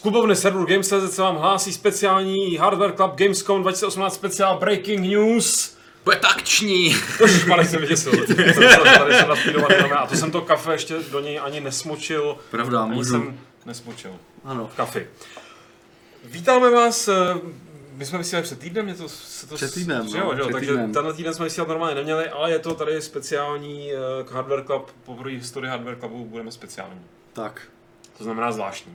Z klubovny serveru Games.cz se vám hlásí speciální Hardware Club Gamescom 2018 speciál Breaking News. Bude to akční! Ježišmarja, jsem vyděsil. Tady jsem naspídovaný a to jsem to kafe ještě do něj ani nesmočil. Pravda, Ani můžu. jsem nesmočil. Ano. V kafi. Vítáme vás, eh, my jsme vysílali před týdnem, je to, se to Před týdnem, jo, no, jo, před takže týdnem. tenhle týden jsme vysílat normálně neměli, ale je to tady speciální eh, k Hardware Club, poprvé v historii Hardware Clubu budeme speciální. Tak. To znamená zvláštní.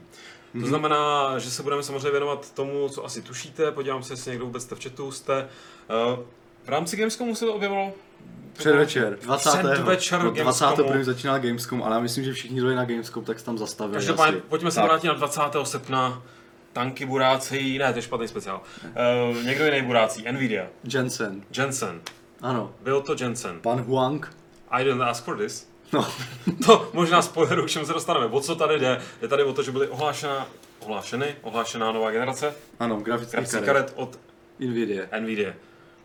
Mhm. To znamená, že se budeme samozřejmě věnovat tomu, co asi tušíte, podívám se, jestli někdo vůbec jste v chatu, jste. Eh, V rámci Gamescomu se to objevilo Předvečer, 20. Předvečer no. 21. začínal Gamescom, ale já myslím, že všichni, kdo je na Gamescom, tak se tam zastavili. Každopádně, asi. pojďme se Tak. vrátit na 20. srpna. Tanky burácí, ne, to je špatný speciál. Uh, někdo jiný burácí, Nvidia, Jensen. Jensen. Ano. Byl to Jensen. Pan Huang. I didn't ask for this. No. To možná spoileru, k čemu se dostaneme. O co tady jde? Jde tady o to, že byly ohlášena, ohlášeny, ohlášená nová generace Ano, grafický grafických karet. karet od Nvidia. Nvidia.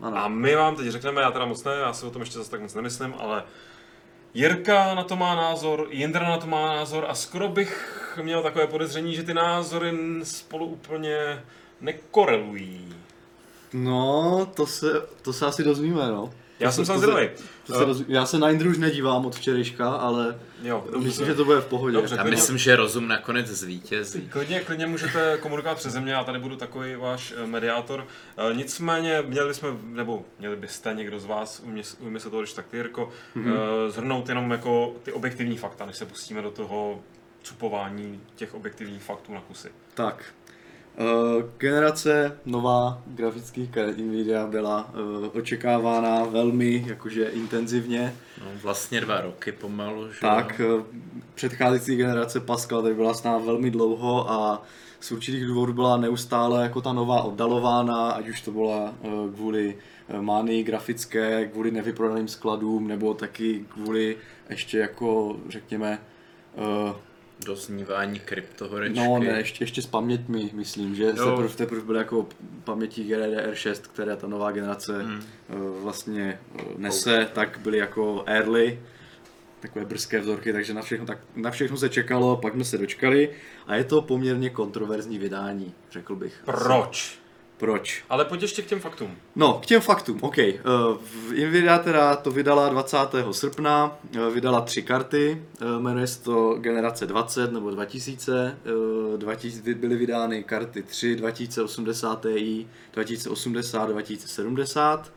Ano. A my vám teď řekneme, já teda moc ne, já si o tom ještě zase tak moc nemyslím, ale Jirka na to má názor, Jindra na to má názor a skoro bych měl takové podezření, že ty názory spolu úplně nekorelují. No, to se, to se asi dozvíme, no. Já To jsem se- sám to to se dozví- Já se na Indru už nedívám od včerejška, ale Jo, myslím, že to bude v pohodě. Dobře. Já myslím, že rozum nakonec zvítězí. Klidně, klidně můžete komunikovat přeze mě, já tady budu takový váš eh, mediátor. Eh, Nicméně měli bychom, nebo měli byste někdo z vás, ujmi se toho, když tak ty, Jirko, mm-hmm. zhrnout jenom jako ty objektivní fakta, než se pustíme do toho cupování těch objektivních faktů na kusy. Tak. Uh, generace nová grafických karet Nvidia byla uh, očekávána velmi jakože intenzivně. No, vlastně dva roky pomalu, že Tak, uh, předcházející generace Pascal tady byla sná velmi dlouho a z určitých důvodů byla neustále jako ta nová oddalována, ať už to byla uh, kvůli mánii grafické, kvůli nevyprodaným skladům, nebo taky kvůli ještě jako řekněme uh, Doznívání kryptohorečky. No ne, ještě, ještě s paměťmi, myslím, že Jo. teprve, teprve byly jako paměti GDDR6, které ta nová generace hmm. vlastně eh, nese, tak byly jako early, takové brzké vzorky, takže na všechno, tak, na všechno se čekalo, pak jsme se dočkali a je to poměrně kontroverzní vydání, řekl bych. Proč? Proč? Ale pojď ještě k těm faktům. No, k těm faktům, OK. Eh, v Nvidia teda to vydala 20. srpna, eh, vydala tři karty, eh, jmenuje se to generace 20 nebo 2000, eh, 2000 byly vydány karty 3, 2080 Ti, 2080, 2070,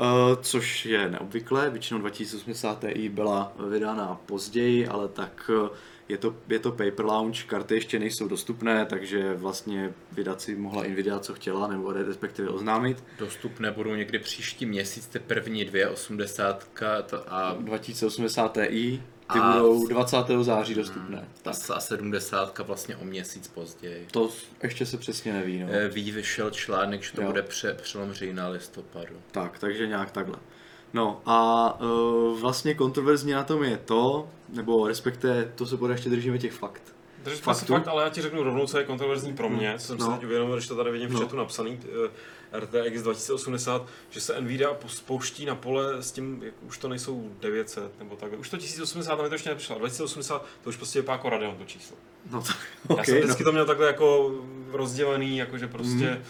eh, což je neobvyklé, většinou 2080 Ti byla vydána později, ale tak eh, je to, je to paper launch, karty ještě nejsou dostupné, takže vlastně vydat si mohla Nvidia, co chtěla, nebo respektive oznámit. Dostupné budou někdy příští měsíc, ty první dvě osmdesátka to- a, 2080 Ti, ty A- budou 20. září dostupné. Tak. a sedmdesátka vlastně o měsíc později. To ještě se přesně neví, no. Eh, Ví, vyšel článek, že to Jo. bude pře, přelom října listopadu. Tak, takže nějak takhle. No a uh, vlastně kontroverzní na tom je to, nebo respektive to se bude ještě držíme těch fakt. Držíme se fakt, ale já ti řeknu rovnou, co je kontroverzní pro mě, co jsem No. se teď uvědomil, když to tady vidím v No. chatu napsaný, eh, RTX 2080, že se Nvidia pos- pouští na pole s tím, jak už to nejsou 900 nebo tak. Už to 1080 tam mi to ještě nepřišlo, 2080 to už prostě vypadá jako Radeon to číslo. No tak, Já okay, jsem vždycky no. to měl takhle jako rozdělený, jakože prostě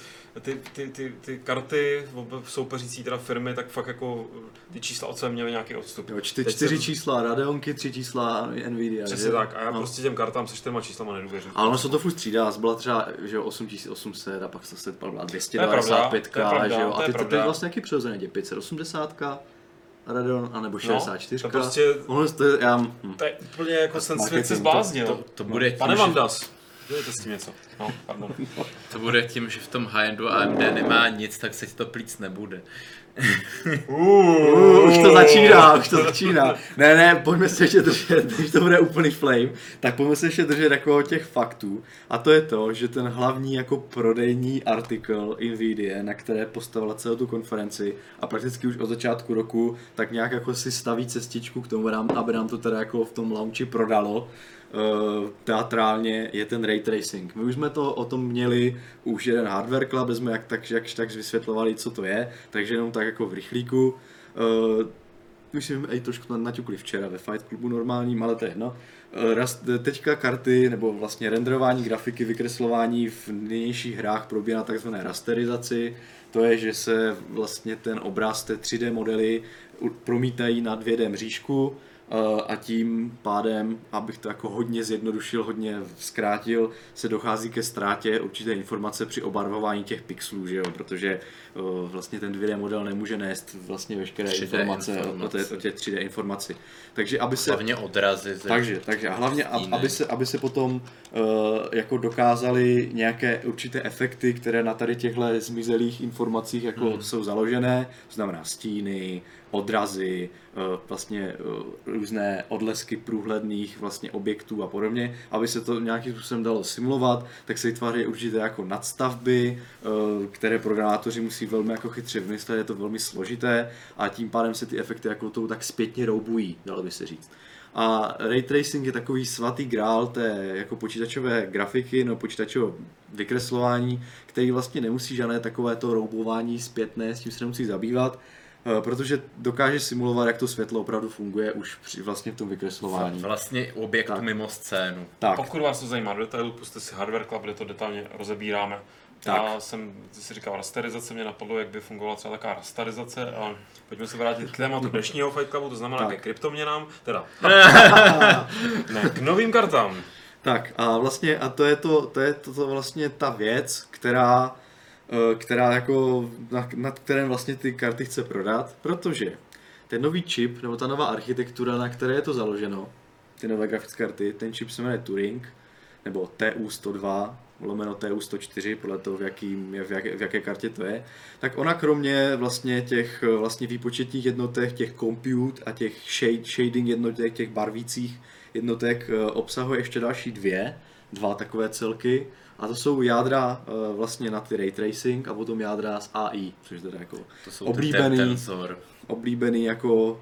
ty, ty, ty, ty karty v soupeřící teda firmy, tak fakt jako ty čísla od sebe měly nějaký odstup. Jo, čty, čtyři jsem- čísla Radeonky, tři čísla Nvidia. Přesně že? tak, a já no. prostě těm kartám se čtyřma číslama nedůvěřuji. Ale ono se to furt střídá, byla třeba že jo, 8800 a pak zase byla pravda, 295, to je pravda, že jo, to a je teď teď pravda. vlastně jaký přirozeně je 580 Radeon, anebo 64. to prostě- Ono to je, já, hm. To je úplně jako ten svět se zbláznil. To, to bude tím, Pane že, Vandas, dělejte s tím něco. No, pardon. to bude tím, že v tom high-endu AMD nemá nic, tak se ti to plíc nebude. Uh, už to začíná, už to začíná. Ne, ne, pojďme se ještě držet, když to bude úplný flame, tak pojďme se ještě držet jako těch faktů. A to je to, že ten hlavní jako prodejní artikl Nvidia, na které postavila celou tu konferenci a prakticky už od začátku roku, tak nějak jako si staví cestičku k tomu, aby nám to teda jako v tom launchi prodalo. Uh, teatrálně je ten ray tracing. My už jsme to o tom měli už jeden hardware club, kde jsme jak tak, jak tak vysvětlovali, co to je, takže jenom tak jako v rychlíku. Už jsme i trošku naťukli včera ve Fight Clubu normálním, ale to je jedno. Eh, teďka karty, nebo vlastně renderování grafiky, vykreslování v nynějších hrách probíhá takzvané rasterizaci. To je, že se vlastně ten obraz té 3D modely promítají na 2D mřížku, Eh, a tím pádem, abych to jako hodně zjednodušil, hodně zkrátil, se dochází ke ztrátě určité informace při obarvování těch pixelů, že jo? protože uh, vlastně ten 2D model nemůže nést vlastně veškeré informace, informace. O, té, o těch 3D informaci. Takže aby se... Hlavně odrazy. Takže, takže a hlavně, aby se, aby se potom uh, jako dokázali nějaké určité efekty, které na tady těchto zmizelých informacích jako hmm. jsou založené, to znamená stíny, odrazy, eh, vlastně eh, různé odlesky průhledných vlastně objektů a podobně, aby se to nějakým způsobem dalo simulovat, tak se vytváří určité jako nadstavby, eh, které programátoři musí velmi jako chytře vymyslet, je to velmi složité a tím pádem se ty efekty jako tou tak zpětně roubují, dalo by se říct. A ray tracing je takový svatý grál té jako počítačové grafiky no počítačové vykreslování, který vlastně nemusí žádné takové to roubování zpětné, s tím se nemusí zabývat, Eh, protože dokáže simulovat, jak to světlo opravdu funguje už při, vlastně v tom vykreslování. Vlastně objekt tak. mimo scénu. Tak. Pokud vás to zajímá do detailu, puste si Hardware Club, kde to detailně rozebíráme. Tak. Já jsem ty si říkal rasterizace, mě napadlo, jak by fungovala třeba taková rasterizace a pojďme se vrátit k tématu dnešního Fight Clubu, to znamená tak. ke kryptoměnám, teda ne, k novým kartám. Tak a vlastně, a to je to, to je to, to vlastně ta věc, která Eh, která jako, nad kterém vlastně ty karty chce prodat, protože ten nový čip, nebo ta nová architektura, na které je to založeno, ty nové grafické karty, ten čip se jmenuje Turing, nebo TU102, lomeno TU104, podle toho, v, jakým, v, jaké, v jaké kartě to je, tak ona kromě vlastně těch vlastně výpočetních jednotek, těch compute a těch shade, shading jednotek, těch barvících jednotek eh, obsahuje ještě další dvě, dva takové celky, a to jsou jádra uh, vlastně na ty ray tracing a potom jádra z AI, což je jako to jsou oblíbený, tensor. oblíbený jako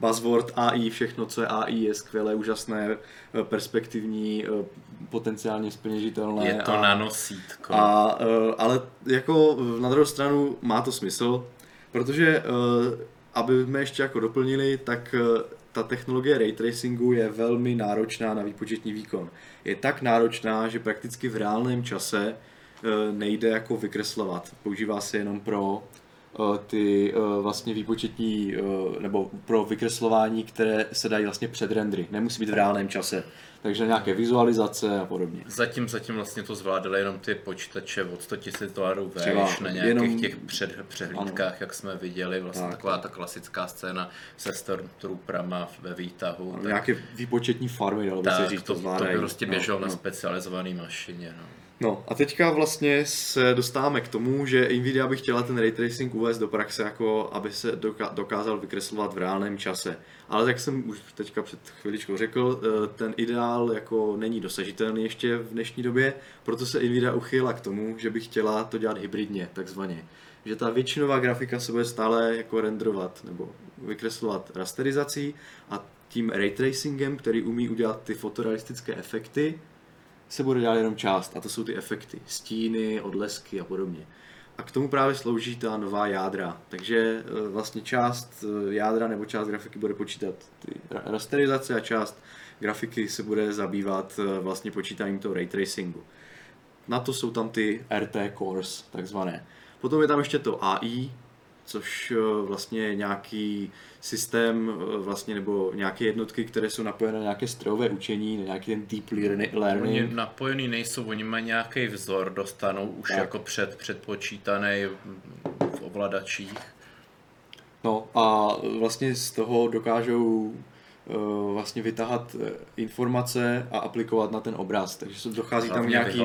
buzzword AI, všechno, co je AI, je skvělé, úžasné, eh, perspektivní, eh, potenciálně splněžitelné. Je to a, nanosítko. A, ale jako na druhou stranu má to smysl, protože aby jsme ještě jako doplnili, tak ta technologie ray tracingu je velmi náročná na výpočetní výkon. Je tak náročná, že prakticky v reálném čase e, nejde jako vykreslovat. Používá se jenom pro e, ty e, vlastně výpočetní nebo pro vykreslování, které se dají vlastně před rendry. Nemusí být v reálném čase takže nějaké vizualizace a podobně. Zatím, zatím vlastně to zvládaly jenom ty počítače od 100 000 dolarů vejš na nějakých jenom... těch před, přehlídkách, ano. jak jsme viděli, vlastně tak. taková ta klasická scéna se Stormtrooperama ve výtahu. Tak... Nějaké výpočetní farmy, dalo by se říct, to, to, to by prostě běželo no, na no. specializované mašině. No. No a teďka vlastně se dostáváme k tomu, že Nvidia by chtěla ten ray tracing uvést do praxe, jako aby se dokázal vykreslovat v reálném čase. Ale jak jsem už teďka před chviličkou řekl, eh, ten ideál jako není dosažitelný ještě v dnešní době, proto se Nvidia uchyla k tomu, že by chtěla to dělat hybridně, takzvaně. Že ta většinová grafika se bude stále jako renderovat nebo vykreslovat rasterizací a tím ray tracingem, který umí udělat ty fotorealistické efekty, se bude dělat jenom část a to jsou ty efekty, stíny, odlesky a podobně. A k tomu právě slouží ta nová jádra. Takže e, vlastně část e, jádra nebo část grafiky bude počítat ty rasterizace a část grafiky se bude zabývat e, vlastně počítáním toho ray tracingu. Na to jsou tam ty RT cores takzvané. Potom je tam ještě to AI, což vlastně je nějaký systém vlastně, nebo nějaké jednotky, které jsou napojené na nějaké strojové učení, na nějaký ten deep learning. Oni napojený nejsou, oni mají nějaký vzor, dostanou už tak. jako před, předpočítaný v ovladačích. No a vlastně z toho dokážou Eh, vlastně vytahat eh, informace a aplikovat na ten obraz. Takže se dochází tam nějakým,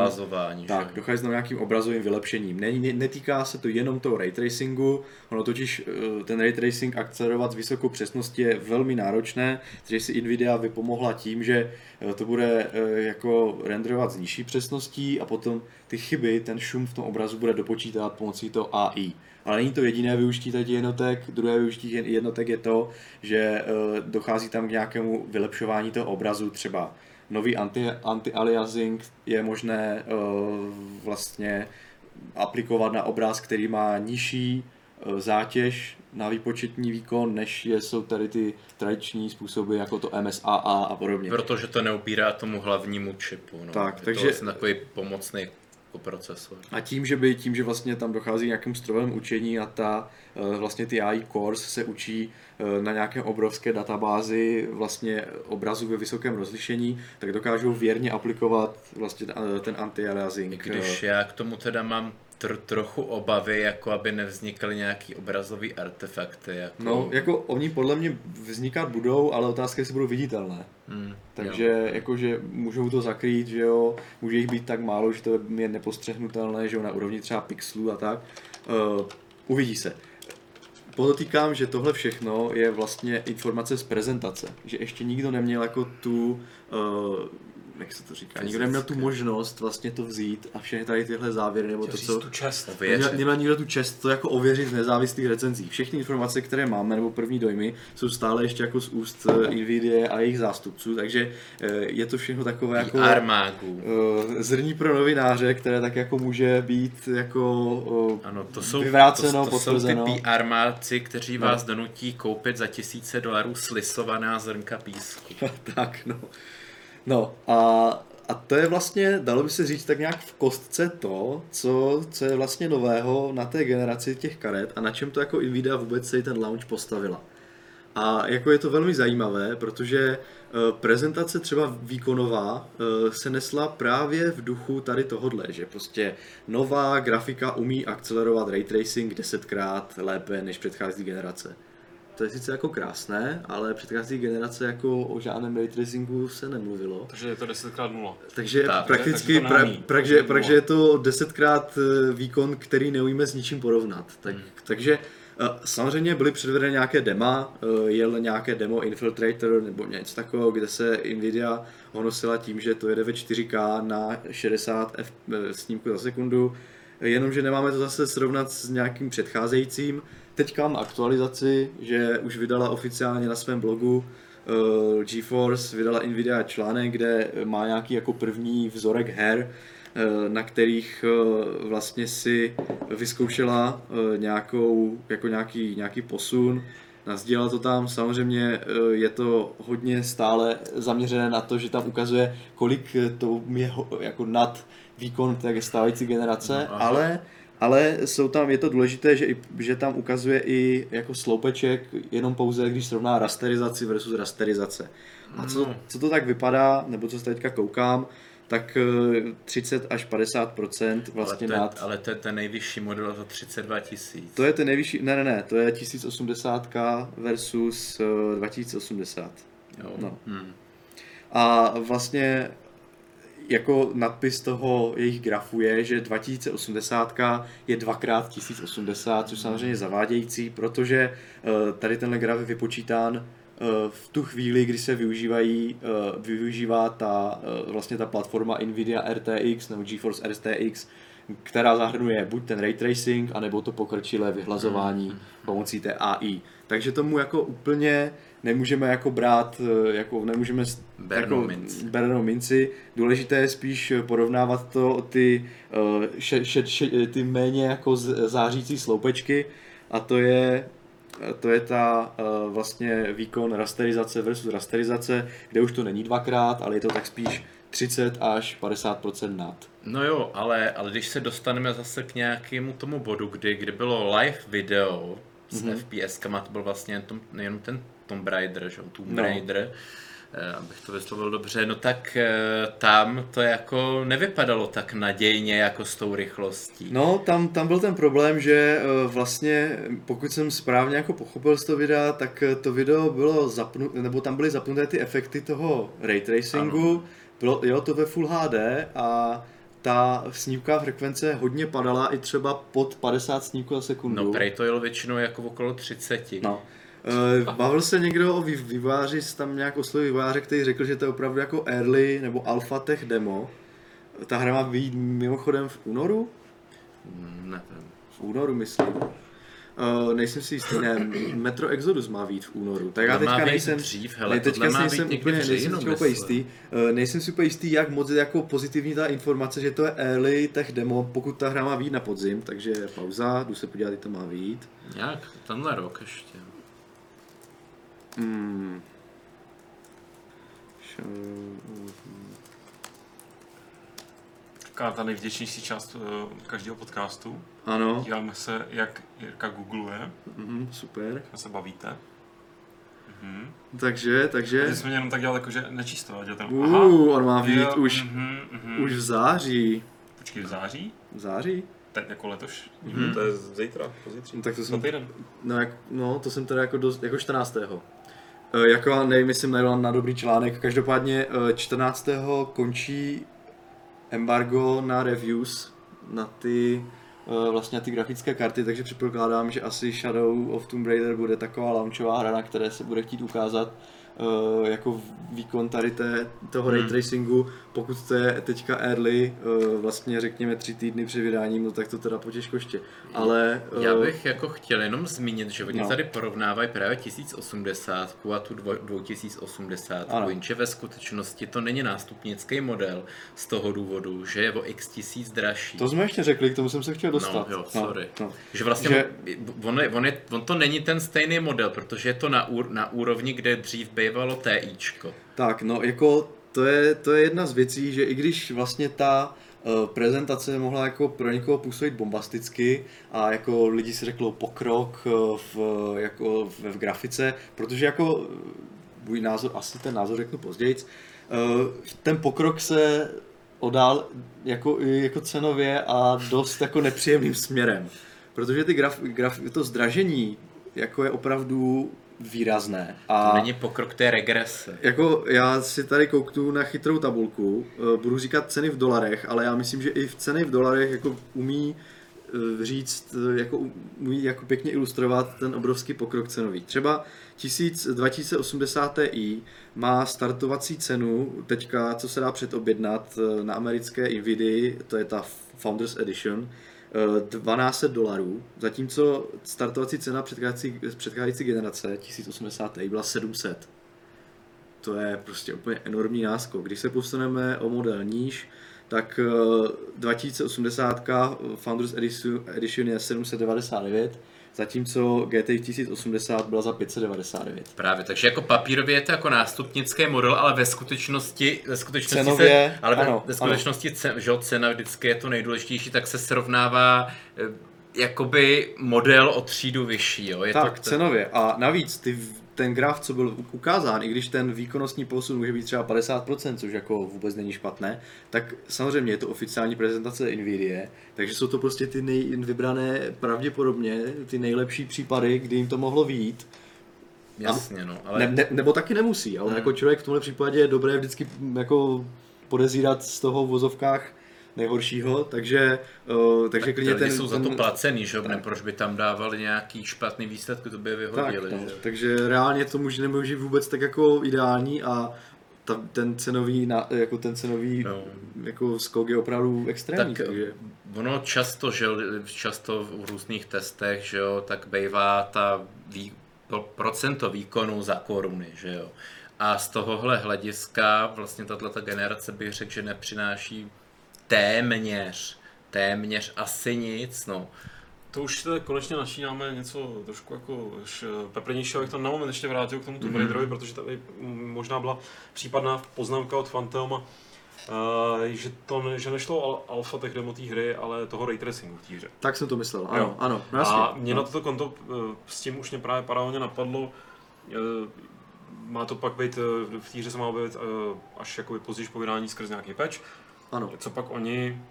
tak, dochází tam nějakým obrazovým vylepšením. Ne, ne, netýká se to jenom toho ray tracingu, ono totiž eh, ten ray tracing akcelerovat s vysokou přesností je velmi náročné, takže si Nvidia vypomohla tím, že to bude jako renderovat s nižší přesností a potom ty chyby, ten šum v tom obrazu bude dopočítat pomocí toho AI. Ale není to jediné využití těch jednotek. Druhé využití jednotek je to, že eh, dochází tam k nějakému vylepšování toho obrazu, třeba nový anti, anti-aliasing je možné uh, vlastně aplikovat na obraz, který má nižší eh, zátěž na výpočetní výkon, než jsou tady ty tradiční způsoby, jako to MSAA a podobně. Protože to neupírá tomu hlavnímu čipu. No. Tak, je takže... To vlastně takový pomocný procesor. A tím, že by, tím, že vlastně tam dochází k nějakému strojovému učení a ta, eh, vlastně ty AI cores se učí eh, na nějaké obrovské databázi vlastně obrazu ve vysokém rozlišení, tak dokážou věrně aplikovat vlastně ten anti-aliasing. Když já k tomu teda mám tr- trochu obavy, jako aby nevznikaly nějaký obrazový artefakty. Jako... No, jako oni podle mě vznikat budou, ale otázka je, jestli budou viditelné. Hmm, Takže jo. jakože můžou to zakrýt, že jo, může jich být tak málo, že to je nepostřehnutelné, že jo, na úrovni třeba pixelů a tak. Uh, uvidí se. Podotýkám, že tohle všechno je vlastně informace z prezentace, že ještě nikdo neměl jako tu uh, jak se to říká, nikdo neměl tu možnost vlastně to vzít a všechny tady tyhle závěry, nebo to, co... tu čest. Neměl, neměl nikdo tu čest to jako ověřit z nezávislých recenzí. Všechny informace, které máme, nebo první dojmy, jsou stále ještě jako z úst eh, Nvidia a jejich zástupců, takže eh, je to všechno takové jako... Armágu. Eh, zrní pro novináře, které tak jako může být jako ano, to jsou, vyvráceno, to, to potvrzeno. jsou ty PR máci, kteří no. vás donutí koupit za tisíce dolarů slisovaná zrnka písku. tak, no. No a, a to je vlastně, dalo by se říct tak nějak v kostce to, co, co je vlastně nového na té generaci těch karet a na čem to jako Nvidia vůbec se ten launch postavila. A jako je to velmi zajímavé, protože eh, prezentace třeba výkonová eh, se nesla právě v duchu tady tohodle, že prostě nová grafika umí akcelerovat ray tracing desetkrát lépe než předchozí generace to je sice jako krásné, ale předchozí generace jako o žádném ray tracingu se nemluvilo. Takže je to 10x0. Takže tak, prakticky, takže pra, takže, takže je to 10x eh, výkon, který neumíme s ničím porovnat. Tak, hmm. Takže eh, Samozřejmě byly předvedeny nějaké dema, eh, jel nějaké demo Infiltrator nebo něco takového, kde se Nvidia honosila tím, že to jede ve 4K na 60 F snímku za sekundu, jenomže nemáme to zase srovnat s nějakým předcházejícím, teďka mám aktualizaci, že už vydala oficiálně na svém blogu uh, GeForce, vydala Nvidia článek, kde má nějaký jako první vzorek her, uh, na kterých uh, vlastně si vyzkoušela uh, nějakou, jako nějaký, nějaký posun, Nazdílela to tam, samozřejmě je to hodně stále zaměřené na to, že tam ukazuje, kolik to je jako nad výkon té stávající generace, no, ale ale jsou tam, je to důležité, že, že tam ukazuje i jako sloupeček jenom pouze, když srovná rasterizaci versus rasterizace. A co, mm. co to tak vypadá, nebo co se teďka koukám, tak 30 eh, až 50 vlastně ale to, nad. Ale to je ten nejvyšší model za 32 tisíc. To je ten nejvyšší, ne, ne, ne, to je 1080 versus 2080. Eh, jo. No. Hmm. A vlastně jako nadpis toho jejich grafu je, že 2080 je dvakrát 1080, což samozřejmě zavádějící, protože eh, tady tenhle graf je vypočítán eh, v tu chvíli, kdy se využívají, eh, využívá ta, vlastně ta platforma Nvidia RTX nebo GeForce RTX, která zahrnuje buď ten ray tracing, anebo to pokročilé vyhlazování mm. pomocí té AI. Takže tomu jako úplně nemůžeme jako brát, eh, jako nemůžeme bernou jako, minci. bernou minci. Důležité je spíš porovnávat to ty, eh, še, še, še, ty méně jako zářící sloupečky a to je to je ta uh, vlastně výkon rasterizace versus rasterizace, kde už to není dvakrát, ale je to tak spíš 30 až 50% nad. No jo, ale, ale když se dostaneme zase k nějakému tomu bodu, kdy, kdy bylo live video s mm-hmm. FPS-kama, to byl vlastně jenom ten Tomb Raider, že? Tomb no. Raider, eh, abych to vyslovil dobře, no tak eh, tam to jako nevypadalo tak nadějně jako s tou rychlostí. No, tam, tam byl ten problém, že eh, vlastně, pokud jsem správně jako pochopil z toho videa, tak to video bylo zapnuté, nebo tam byly zapnuté ty efekty toho ray tracingu, bylo, jo, to ve Full HD a ta snímková frekvence hodně padala i třeba pod 50 snímků za sekundu. No, prej to jelo většinou jako okolo 30. No. Uh, bavil se někdo o výváři, tam nějak oslovil výváře, který řekl, že to je opravdu jako early nebo alpha tech demo. Ta hra má být mimochodem v únoru? Nevím. V únoru, myslím. Uh, nejsem si jistý, ne, Metro Exodus má být v únoru. Tak já teďka nejsem, dřív, hele, ne, teďka má nejsem úplně, nejsem si úplně jistý. Uh, nejsem si úplně jistý, jak moc je jako pozitivní ta informace, že to je early tech demo, pokud ta hra má být na podzim, takže pauza, jdu se podívat, kdy to má být. Jak? Tenhle rok ještě. Hmm. Taková ta nejvděčnější část uh, každého podcastu. Ano. Díváme se, jak Jirka googluje. Mm, super. Jak se bavíte. Mhm. Takže, takže... Ty jsme jenom tak dělali, jako, že nečíst to. Ten... Uh, on má být jo, už, mm, mm. už v září. Počkej, v září? V září? Tak jako letoš. Mm. To je zítra, pozítří. No, tak to jsem, týden. No, jak, no, to jsem teda jako, dost, jako 14. E, jako nevím, jestli najdu na dobrý článek. Každopádně 14. E, končí embargo na reviews na ty e, vlastně ty grafické karty, takže předpokládám, že asi Shadow of Tomb Raider bude taková launchová hra, na které se bude chtít ukázat jako výkon tady té, toho hmm. ray tracingu, pokud to je teďka early, uh, vlastně řekněme tři týdny před vydáním, no tak to teda potěžkoště. Ale... Já bych jako chtěl jenom zmínit, že oni no. tady porovnávají právě 1080 a tu 2080, jenže ve skutečnosti to není nástupnický model z toho důvodu, že je o x tisíc dražší. To jsme ještě řekli, k tomu jsem se chtěl dostat. No, jo, sorry. No, no. Že vlastně že... On, je, on, je, on to není ten stejný model, protože je to na, úr, na úrovni, kde dřív bývalo TIčko. Tak, no jako to je, to je jedna z věcí, že i když vlastně ta uh, prezentace mohla jako pro někoho působit bombasticky a jako lidi si řeklo pokrok uh, v, jako v, v grafice, protože jako můj názor, asi ten názor řeknu později, ten pokrok se odál jako, jako cenově a dost jako nepříjemným směrem. Protože ty graf, graf, to zdražení jako je opravdu výrazné. A to není pokrok, té regrese. Jako já si tady kouknu na chytrou tabulku, eh, budu říkat ceny v dolarech, ale já myslím, že i v ceny v dolarech jako umí eh, říct, eh, jako umí jako pěkně ilustrovat ten obrovský pokrok cenový. Třeba 2080 Ti má startovací cenu, teďka co se dá předobjednat na americké Nvidia, to je ta Founders Edition, 1200 dolarů, zatímco startovací cena předcházející, předcházející generace 1080 byla 700. To je prostě úplně enormní náskok. Když se posuneme o model níž, tak 2080 Founders Edition je 799, zatímco GTX 1080 byla za 599. Právě, takže jako papírově je to jako nástupnický model, ale ve skutečnosti, ve skutečnosti Cenově, se, ale ano, ve skutečnosti ano. že cena vždycky je to nejdůležitější, tak se srovnává eh, jakoby model o třídu vyšší. Jo? Je tak, to, cenově. A navíc ty ten graf, co byl ukázán, i když ten výkonnostní posun může být třeba 50%, což jako vůbec není špatné, tak samozřejmě je to oficiální prezentace NVIDIA, takže jsou to prostě ty nej, vybrané pravděpodobně ty nejlepší případy, kdy jim to mohlo výjít. Jasně, no. Ale... Ne, ne, nebo taky nemusí, ale hmm. jako člověk v tomhle případě je dobré vždycky jako podezírat z toho v vozovkách nejhoršího, takže, uh, takže tak klidně ten... jsou za to placený, že? Ne, proč by tam dávali nějaký špatný výsledky, to by je vyhodili. Tak, no. že? Takže reálně to může nemůže vůbec tak jako ideální a ta, ten cenový, jako ten cenový no. jako skok je opravdu extrémní. Tak, takže... Ono často, že často v různých testech, že jo, tak bývá ta vý, procento výkonu za koruny, že jo. A z tohohle hlediska vlastně tato generace bych řekl, že nepřináší téměř, téměř asi nic, no. To už tady konečně načínáme něco trošku jako peprnějšího, abych to na moment ještě vrátil k tomu Tomb Raiderovi, mm-hmm. protože tady možná byla případná poznámka od Fanteoma, Uh, že to že nešlo o alfa tech demo té hry, ale toho ray tracingu v té hře. Tak jsem to myslel, ano, jo. ano. No a mě no. na toto konto uh, s tím už mě právě paralelně napadlo, uh, má to pak být, v té hře se má objevit až jakoby později po vydání skrz nějaký patch, ano. Co pak oni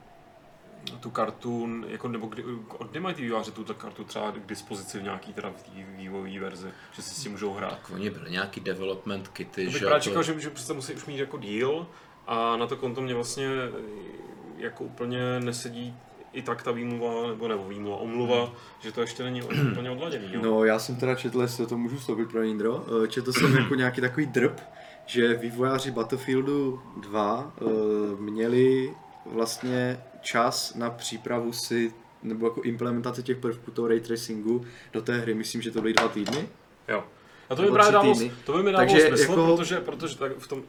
tu kartu, jako, nebo kdy, od kdy mají ty výváři tu kartu třeba k dispozici v nějaký teda vývojové verzi, že si s tím můžou hrát? Oni byli nějaký development kity, že? Já čekal, že, že přece musí už mít jako díl a na to konto mě vlastně jako úplně nesedí i tak ta výmluva, nebo nebo výmluva, omluva, hmm. že to ještě není úplně odladěný. Jo? No já jsem teda četl, jestli to můžu sloupit pro Indro, eh, četl jsem jako nějaký takový drb, že vývojáři Battlefieldu 2 uh, eh, měli vlastně čas na přípravu si nebo jako implementace těch prvků toho ray tracingu do té hry, myslím, že to byly dva týdny. Jo. A to by právě dávalo, to by mi dávalo Takže smysl, jako... protože, protože, tak v tom,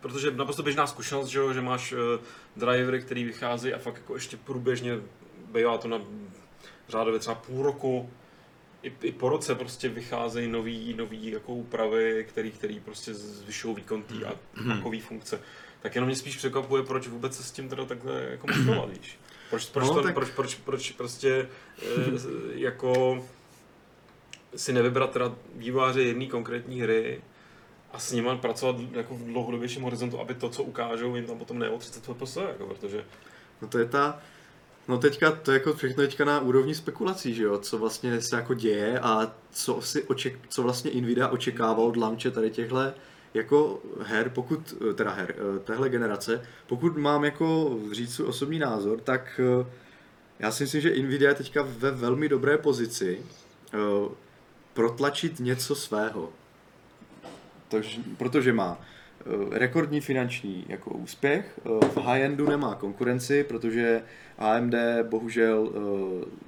protože naprosto běžná zkušenost, že, jo, že máš uh, drivery, který vychází a fakt jako ještě průběžně bývá to na řádově třeba půl roku, i, i po roce prostě vycházejí nový, nový jako úpravy, který, který prostě zvyšují výkon té a takový funkce. Tak jenom mě spíš překvapuje, proč vůbec se s tím teda takhle jako motivovat, víš? Proč, proč, no, to, tak... proč, proč, proč prostě e, jako si nevybrat teda vývojáře jedné konkrétní hry a s nimi pracovat jako v dlouhodobějším horizontu, aby to, co ukážou, jim tam potom ne o 30 FPS, jako, protože... No to je ta, No teďka to je jako všechno teďka na úrovni spekulací, že jo, co vlastně se jako děje a co si oček, co vlastně Nvidia očekával od launche tady těchhle jako her, pokud, teda her, eh, téhle generace, pokud mám jako říct svůj osobní názor, tak eh, já si myslím, že Nvidia je teďka ve velmi dobré pozici eh, protlačit něco svého. Tož, protože má rekordní finanční jako úspěch, v high-endu nemá konkurenci, protože AMD bohužel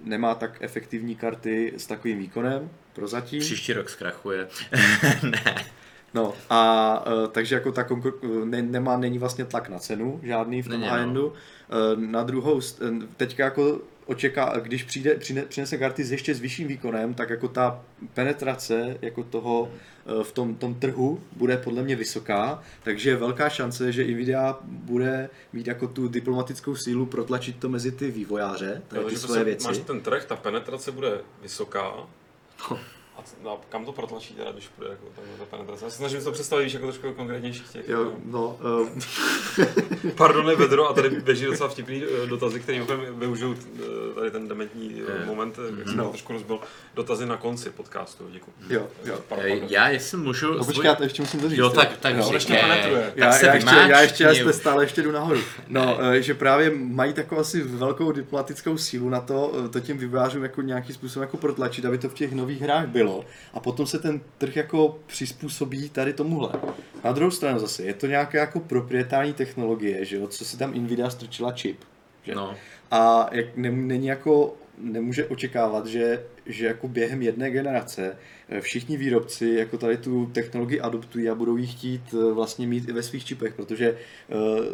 nemá tak efektivní karty s takovým výkonem prozatím. Příští rok zkrachuje. ne. No a takže jako ta konkur- ne, nemá, není vlastně tlak na cenu žádný v tom high-endu. No. Na druhou, teďka jako očeká, když přijde, přine, přinese karty s ještě s vyšším výkonem, tak jako ta penetrace jako toho uh, v tom, tom trhu bude podle mě vysoká, takže je velká šance, že Nvidia bude mít jako tu diplomatickou sílu protlačit to mezi ty vývojáře, tady ty svoje věci. Máš ten trh, ta penetrace bude vysoká, no. A kam to protlačí teda, když půjde jako ta penetrace? Já se snažím to představit, víš, jako trošku konkrétnější těch. Jo, no. Um... Pardon, je vedro a tady běží docela vtipný eh, dotazy, který využiju eh, tady ten dementní je. moment, jak jsem no. trošku rozbil. Dotazy na konci podcastu, děkuji. Jo, jo. Já jestli můžu... No to ještě musím to říct. Jo, tak, tak no, ještě penetruje. Já, já, ještě, já ještě, já ještě stále ještě jdu nahoru. No, že právě mají takovou asi velkou diplomatickou sílu na to, to těm vývojářům jako nějaký způsob jako protlačit, aby to v těch nových hrách bylo a potom se ten trh jako přizpůsobí tady tomuhle. Na druhou stranu zase, je to nějaká jako proprietární technologie, že jo, co si tam Nvidia strčila čip. Že? No. A jak ne, není jako, nemůže očekávat, že, že jako během jedné generace všichni výrobci jako tady tu technologii adoptují a budou ji chtít eh, vlastně mít i ve svých čipech, protože uh,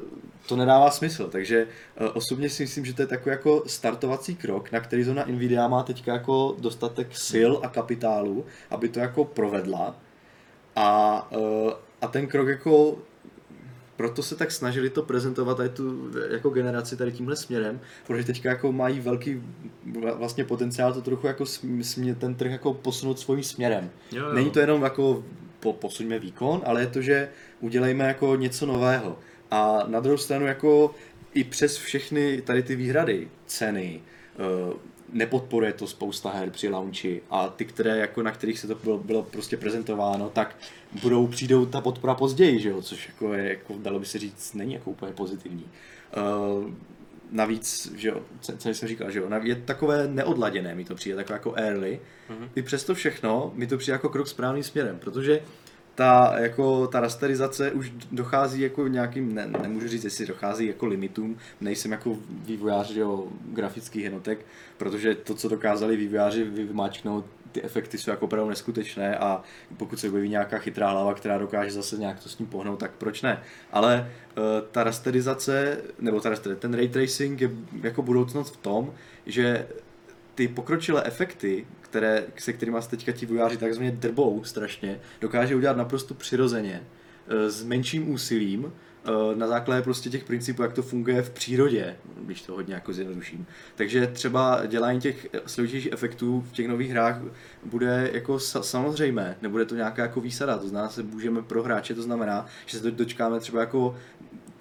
to nedává smysl. Takže uh, osobně si myslím, že to je takový jako startovací krok, na který zóna Nvidia má teďka jako dostatek sil a kapitálu, aby to jako provedla. A, a ten krok jako proto se tak snažili to prezentovat tady tu jako generaci tady tímhle směrem, protože teďka jako mají velký vlastně potenciál to trochu jako smě, ten trh jako posunout svým směrem. Jo, jo. Není to jenom jako po, posuňme výkon, ale je to, že udělejme jako něco nového. A na druhou stranu jako i přes všechny tady ty výhrady, ceny, uh, nepodporuje to spousta her při launchi a ty, které, jako, na kterých se to bylo, bylo prostě prezentováno, tak budou, přijdou ta podpora později, že jo? což jako je, jako, dalo by se říct, není jako úplně pozitivní. Uh, navíc, že jo, co jsem říkal, že jo, je takové neodladěné, mi to přijde, takové jako early. Mm-hmm. I přesto všechno mi to přijde jako krok správným směrem, protože ta, jako, ta rasterizace už dochází jako nějakým, ne, nemůžu říct, jestli dochází jako limitům, nejsem jako vývojář jo, grafických jednotek, protože to, co dokázali vývojáři vymáčknout, ty efekty jsou jako opravdu neskutečné a pokud se objeví nějaká chytrá hlava, která dokáže zase nějak to s tím pohnout, tak proč ne? Ale uh, ta rasterizace, nebo ta rasterizace, ten ray tracing je jako budoucnost v tom, že ty pokročilé efekty, které, se kterými se teďka ti vojáři takzvaně drbou strašně, dokáže udělat naprosto přirozeně, eh, s menším úsilím, eh, na základě prostě těch principů, jak to funguje v přírodě, když to hodně jako zjednoduším. Takže třeba dělání těch složitějších efektů v těch nových hrách bude jako samozřejmé, nebude to nějaká jako výsada, to znamená, že můžeme pro hráče, to znamená, že se dočkáme třeba jako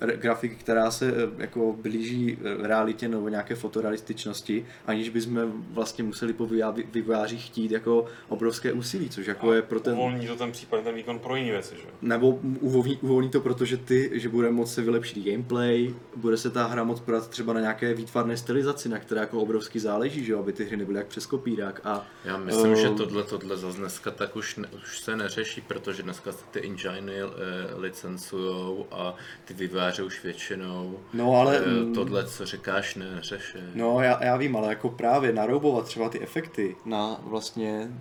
grafiky, která se eh, jako blíží eh, realitě nebo nějaké fotorealističnosti, aniž bychom vlastně museli po vývojářích chtít jako obrovské úsilí, což jako a je pro ten... Uvolní to ten případ, ten výkon pro jiné věci, že? Nebo uvolní, uvolní to proto, že ty, že bude moct se vylepšit gameplay, bude se ta hra moc podat třeba na nějaké výtvarné stylizaci, na které jako obrovský záleží, že aby ty hry nebyly jak přes kopírák. A, Já myslím, uh, že tohle, tohle zase dneska tak už, ne, už se neřeší, protože dneska se ty engine licencujou a ty vývojáři vývojáři už většinou no, ale, eh, tohle, co říkáš, neřeší. No já, já vím, ale jako právě naroubovat třeba ty efekty na vlastně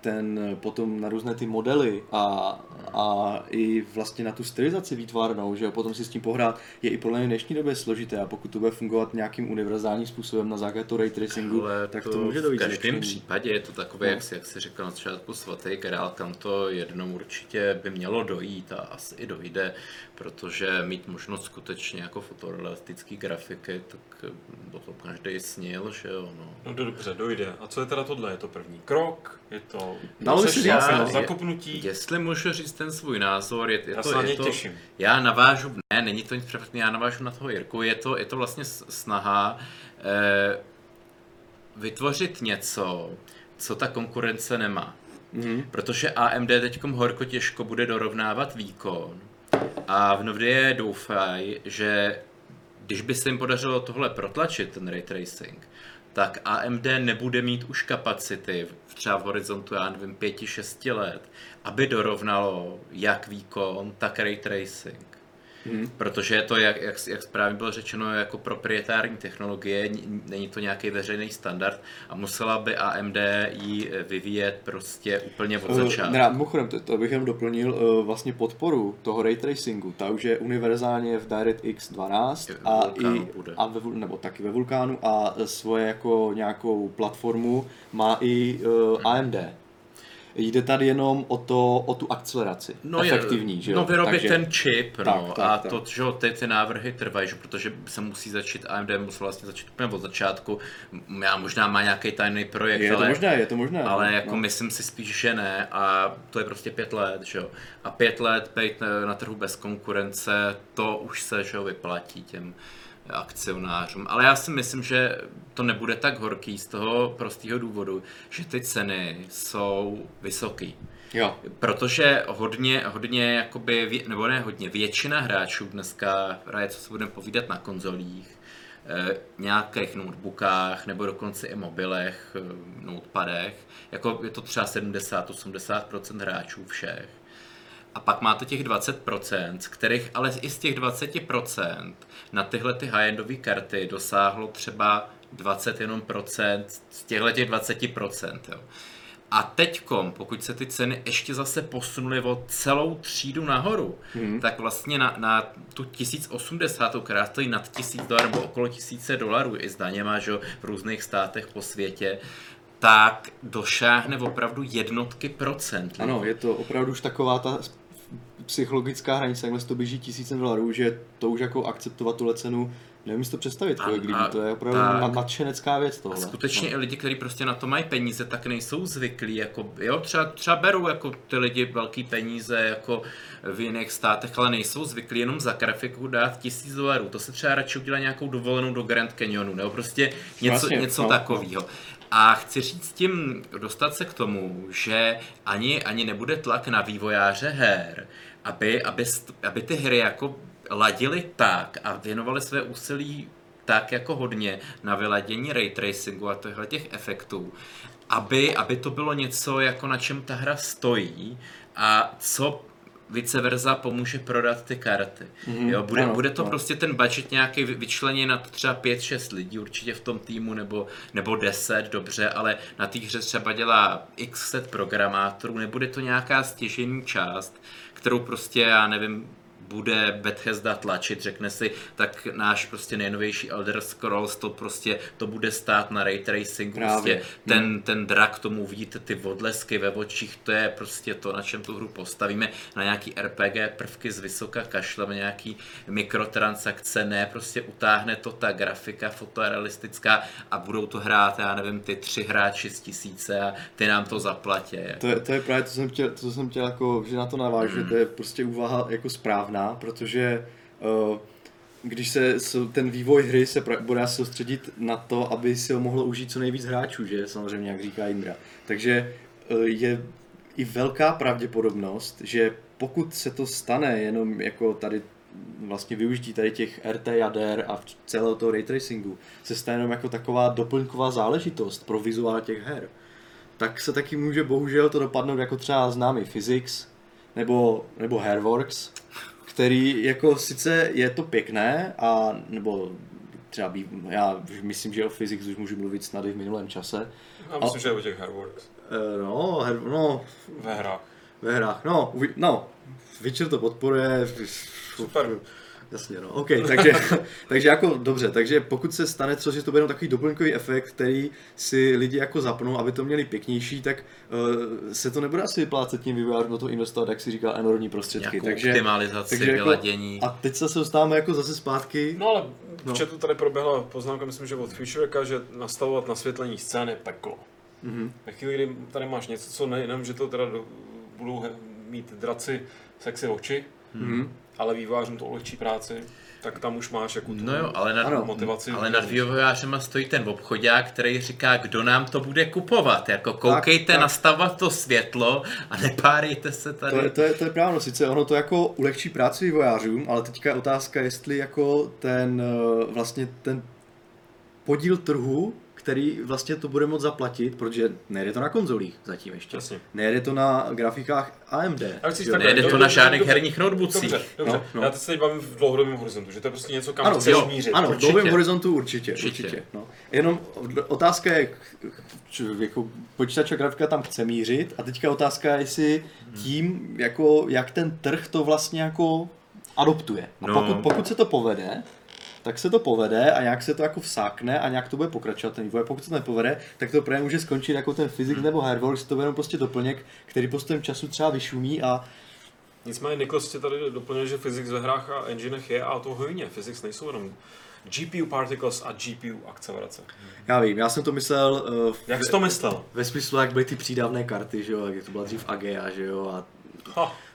ten potom na různé ty modely a, a i vlastně na tu stylizaci výtvarnou, že potom si s tím pohrát, je i podle mě dnešní době složité a pokud to bude fungovat nějakým univerzálním způsobem na základě toho ray tracingu, Ale tak to, to může dojít. V každém zlepšení. případě je to takové, no. jak, si, jak si říkal na začátku svatý král, kam to jednou určitě by mělo dojít a asi i dojde, protože mít možnost skutečně jako fotorealistický grafiky, tak o tom každý snil, že jo. No. no dobře, dojde. A co je teda tohle? Je to první krok? Je to Dalo by se říct, no. zakopnutí? Jestli můžu říct ten svůj názor, je, je já to, se na je to, těším. Já navážu, ne, není to nic převatný, já navážu na toho Jirku, je to, je to vlastně snaha eh, vytvořit něco, co ta konkurence nemá. Mm-hmm. Protože AMD teď horko těžko bude dorovnávat výkon a v Nvidia doufají, že když by se jim podařilo tohle protlačit, ten ray tracing, tak AMD nebude mít už kapacity třeba v horizontu, já nevím, pěti, šesti let, aby dorovnalo jak výkon, tak ray tracing. Hmm. Protože je to, jak, jak, jak správně bylo řečeno, jako proprietární technologie, není to nějaký veřejný standard a musela by AMD ji vyvíjet prostě úplně od začátku. Uh, mimochodem, to, to bych jenom doplnil uh, vlastně podporu toho ray tracingu. Ta už je univerzálně v DirectX 12 a, i, a ve, nebo taky ve Vulkánu a svoje jako nějakou platformu má i uh, hmm. AMD. Jde tady jenom o, to, o tu akceleraci. No efektivní, je, že jo? No vyrobit Takže, ten čip, no, tak, tak, a tak. to, že jo, ty, ty návrhy trvají, že protože se musí začít, AMD musel vlastně začít úplně od začátku, já možná má nějaký tajný projekt, je ale, to možné, je to možné. Ale no. jako myslím si spíš, že ne a to je prostě pět let, že jo. A pět let být na, na trhu bez konkurence, to už se, že jo, vyplatí těm akcionářům. Ale já si myslím, že to nebude tak horký z toho prostého důvodu, že ty ceny jsou vysoké. Jo. Protože hodně, hodně, jakoby, nebo ne hodně, většina hráčů dneska hraje, co se budeme povídat na konzolích, eh, nějakých notebookách nebo dokonce i mobilech, eh, notepadech. Jako je to třeba 70-80% hráčů všech. A pak máte těch 20%, z kterých ale i z těch 20% na tyhle ty high-endové karty dosáhlo třeba 20 jenom procent z těchto těch 20%. Jo. A teďkom, pokud se ty ceny ještě zase posunuly o celou třídu nahoru, hmm. tak vlastně na, na tu 1080, která stojí nad 1000 dolarů nebo okolo 1000 dolarů i s daněma že, v různých státech po světě, tak došáhne opravdu jednotky procent. Ano, je to opravdu už taková ta psychologická hranice, jakmile to běží tisícem dolarů, že to už jako akceptovat tuhle cenu Nevím si to představit, kolik lidí, to je opravdu tak, nadšenecká věc tohle. Skutečně no. i lidi, kteří prostě na to mají peníze, tak nejsou zvyklí, jako, jo, třeba, třeba berou jako ty lidi velký peníze jako v jiných státech, ale nejsou zvyklí jenom za grafiku dát tisíc dolarů. To se třeba radši udělá nějakou dovolenou do Grand Canyonu, nebo prostě něco, vlastně, něco no, takového. A chci říct tím, dostat se k tomu, že ani, ani nebude tlak na vývojáře her, aby, aby, aby ty hry jako ladili tak a věnovali své úsilí tak jako hodně na vyladění ray tracingu a těchto těch efektů, aby, aby to bylo něco, jako na čem ta hra stojí a co vice versa pomůže prodat ty karty. Mm-hmm, jo, bude, ano, bude to no. prostě ten budget nějaký vyčleněný na to třeba 5-6 lidí určitě v tom týmu, nebo, nebo 10, dobře, ale na té hře třeba dělá x set programátorů, nebude to nějaká stěžení část, kterou prostě, já nevím, bude Bethesda tlačit, řekne si, tak náš prostě nejnovější Elder Scrolls, to prostě, to bude stát na ray tracing, prostě ten, hmm. ten drak, tomu vidíte ty odlesky ve očích, to je prostě to, na čem tu hru postavíme, na nějaký RPG prvky z vysoka kašlem, nějaký mikrotransakce, ne, prostě utáhne to ta grafika fotorealistická a budou to hrát, já nevím, ty tři hráči z tisíce a ty nám to zaplatí. To je, to je právě to, jsem chtěl, to jsem chtěl jako, že na to navážu, mm. to je prostě úvaha jako správná správná, protože uh, když se ten vývoj hry se bude soustředit na to, aby si ho mohlo užít co nejvíc hráčů, že samozřejmě, jak říká Indra. Takže uh, je i velká pravděpodobnost, že pokud se to stane jenom jako tady vlastně využití tady těch RT jader a celého toho ray tracingu se stane jenom jako taková doplňková záležitost pro vizuál těch her, tak se taky může bohužel to dopadnout jako třeba známý Physics nebo, nebo Hairworks, který jako sice je to pěkné, a nebo třeba bí, já myslím, že o physics už můžu mluvit snad i v minulém čase. Já myslím, a, že o těch Hairworks. Uh, no, her, no. Ve hrách. Ve hrách, no, no. Witcher to podporuje. Super. Jasně, no, OK, takže, takže jako dobře, takže pokud se stane co, že to bude takový doplňkový efekt, který si lidi jako zapnou, aby to měli pěknější, tak uh, se to nebude asi vyplácet tím vývojářům do toho investovat, jak si říkal, enormní prostředky. Nějakou takže, optimalizaci, takže jako, vyladění. A teď se dostáváme jako zase zpátky. No ale no. v chatu tady proběhla poznámka, myslím, že od Futureka, že nastavovat nasvětlení scény je peklo. Mm-hmm. Ve chvíli, kdy tady máš něco, co nejenom, že to teda do, budou mít draci sexy oči, mm-hmm ale vývojářům to ulehčí práci, tak tam už máš jako tu no jo, ale nad, ano, motivaci. Ale nad vývojářem stojí ten obchodák, který říká, kdo nám to bude kupovat. Jako koukejte tak, tak. nastavovat to světlo a nepárejte se tady. To je, to je, to je právno, sice ono to jako ulehčí práci vývojářům, ale teďka je otázka, jestli jako ten eh, vlastně ten podíl trhu který vlastně to bude moct zaplatit, protože nejde to na konzolích zatím ještě. Jasně. Nejde to na grafikách AMD. nejde to na žádných herních notebookcích. Dobře, dobře. No, no. Já teď se teď bavím v dlouhodobém horizontu, že to je prostě něco, kam ano, chceš jo, mířit. Ano, v dlouhodobém horizontu určitě. určitě. určitě no. Jenom otázka je, jako počítač a grafika tam chce mířit a teďka otázka je, jestli tím, jako, jak ten trh to vlastně jako adoptuje. A no. pokud, pokud se to povede, tak se to povede a nějak se to jako vsákne a nějak to bude pokračovat ten vývoj. Pokud se to nepovede, tak to právě může skončit jako ten fyzik nebo hardware, to bude jenom prostě doplněk, který postupem času třeba vyšumí a Nicméně Niklas tě tady doplnil, že physics ve hrách a enginech je a to hojně. Physics nejsou jenom GPU particles a GPU akcelerace. Já vím, já jsem to myslel... Uh, jak jsi to myslel? Ve smyslu, jak byly ty přídavné karty, že jo, jak to byla dřív AGA, že jo, a... Ha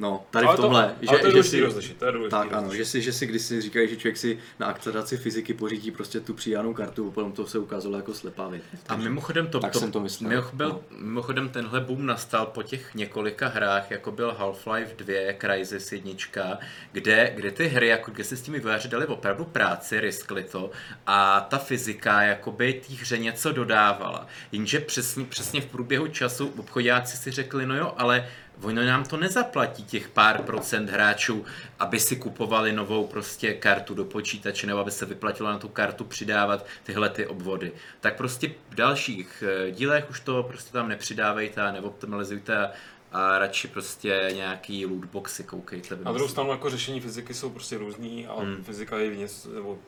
No, tady ale v tomhle. To, že, ale to je že si, rozlišit, to je Tak ano, že si, že si když si říkají, že člověk si na akceleraci fyziky pořídí prostě tu přijanou kartu, potom to se ukázalo jako slepá věc. A mimochodem to, tak to, jsem to myslel. Mimochodem, no. mimochodem tenhle boom nastal po těch několika hrách, jako byl Half-Life 2, Crysis 1, kde, kde ty hry, jako kde si s těmi vývojáři dali opravdu práci, riskli to a ta fyzika jakoby té hře něco dodávala. Jenže přesně, přesně v průběhu času obchodáci si řekli, no jo, ale Ono nám to nezaplatí těch pár procent hráčů, aby si kupovali novou prostě kartu do počítače nebo aby se vyplatilo na tu kartu přidávat tyhle ty obvody. Tak prostě v dalších eh, dílech už to prostě tam nepřidávejte a neoptimalizujte a, a radši prostě nějaký lootboxy koukejte. Na druhou stranu jako řešení fyziky jsou prostě různý a hmm. fyzika je něco, nebo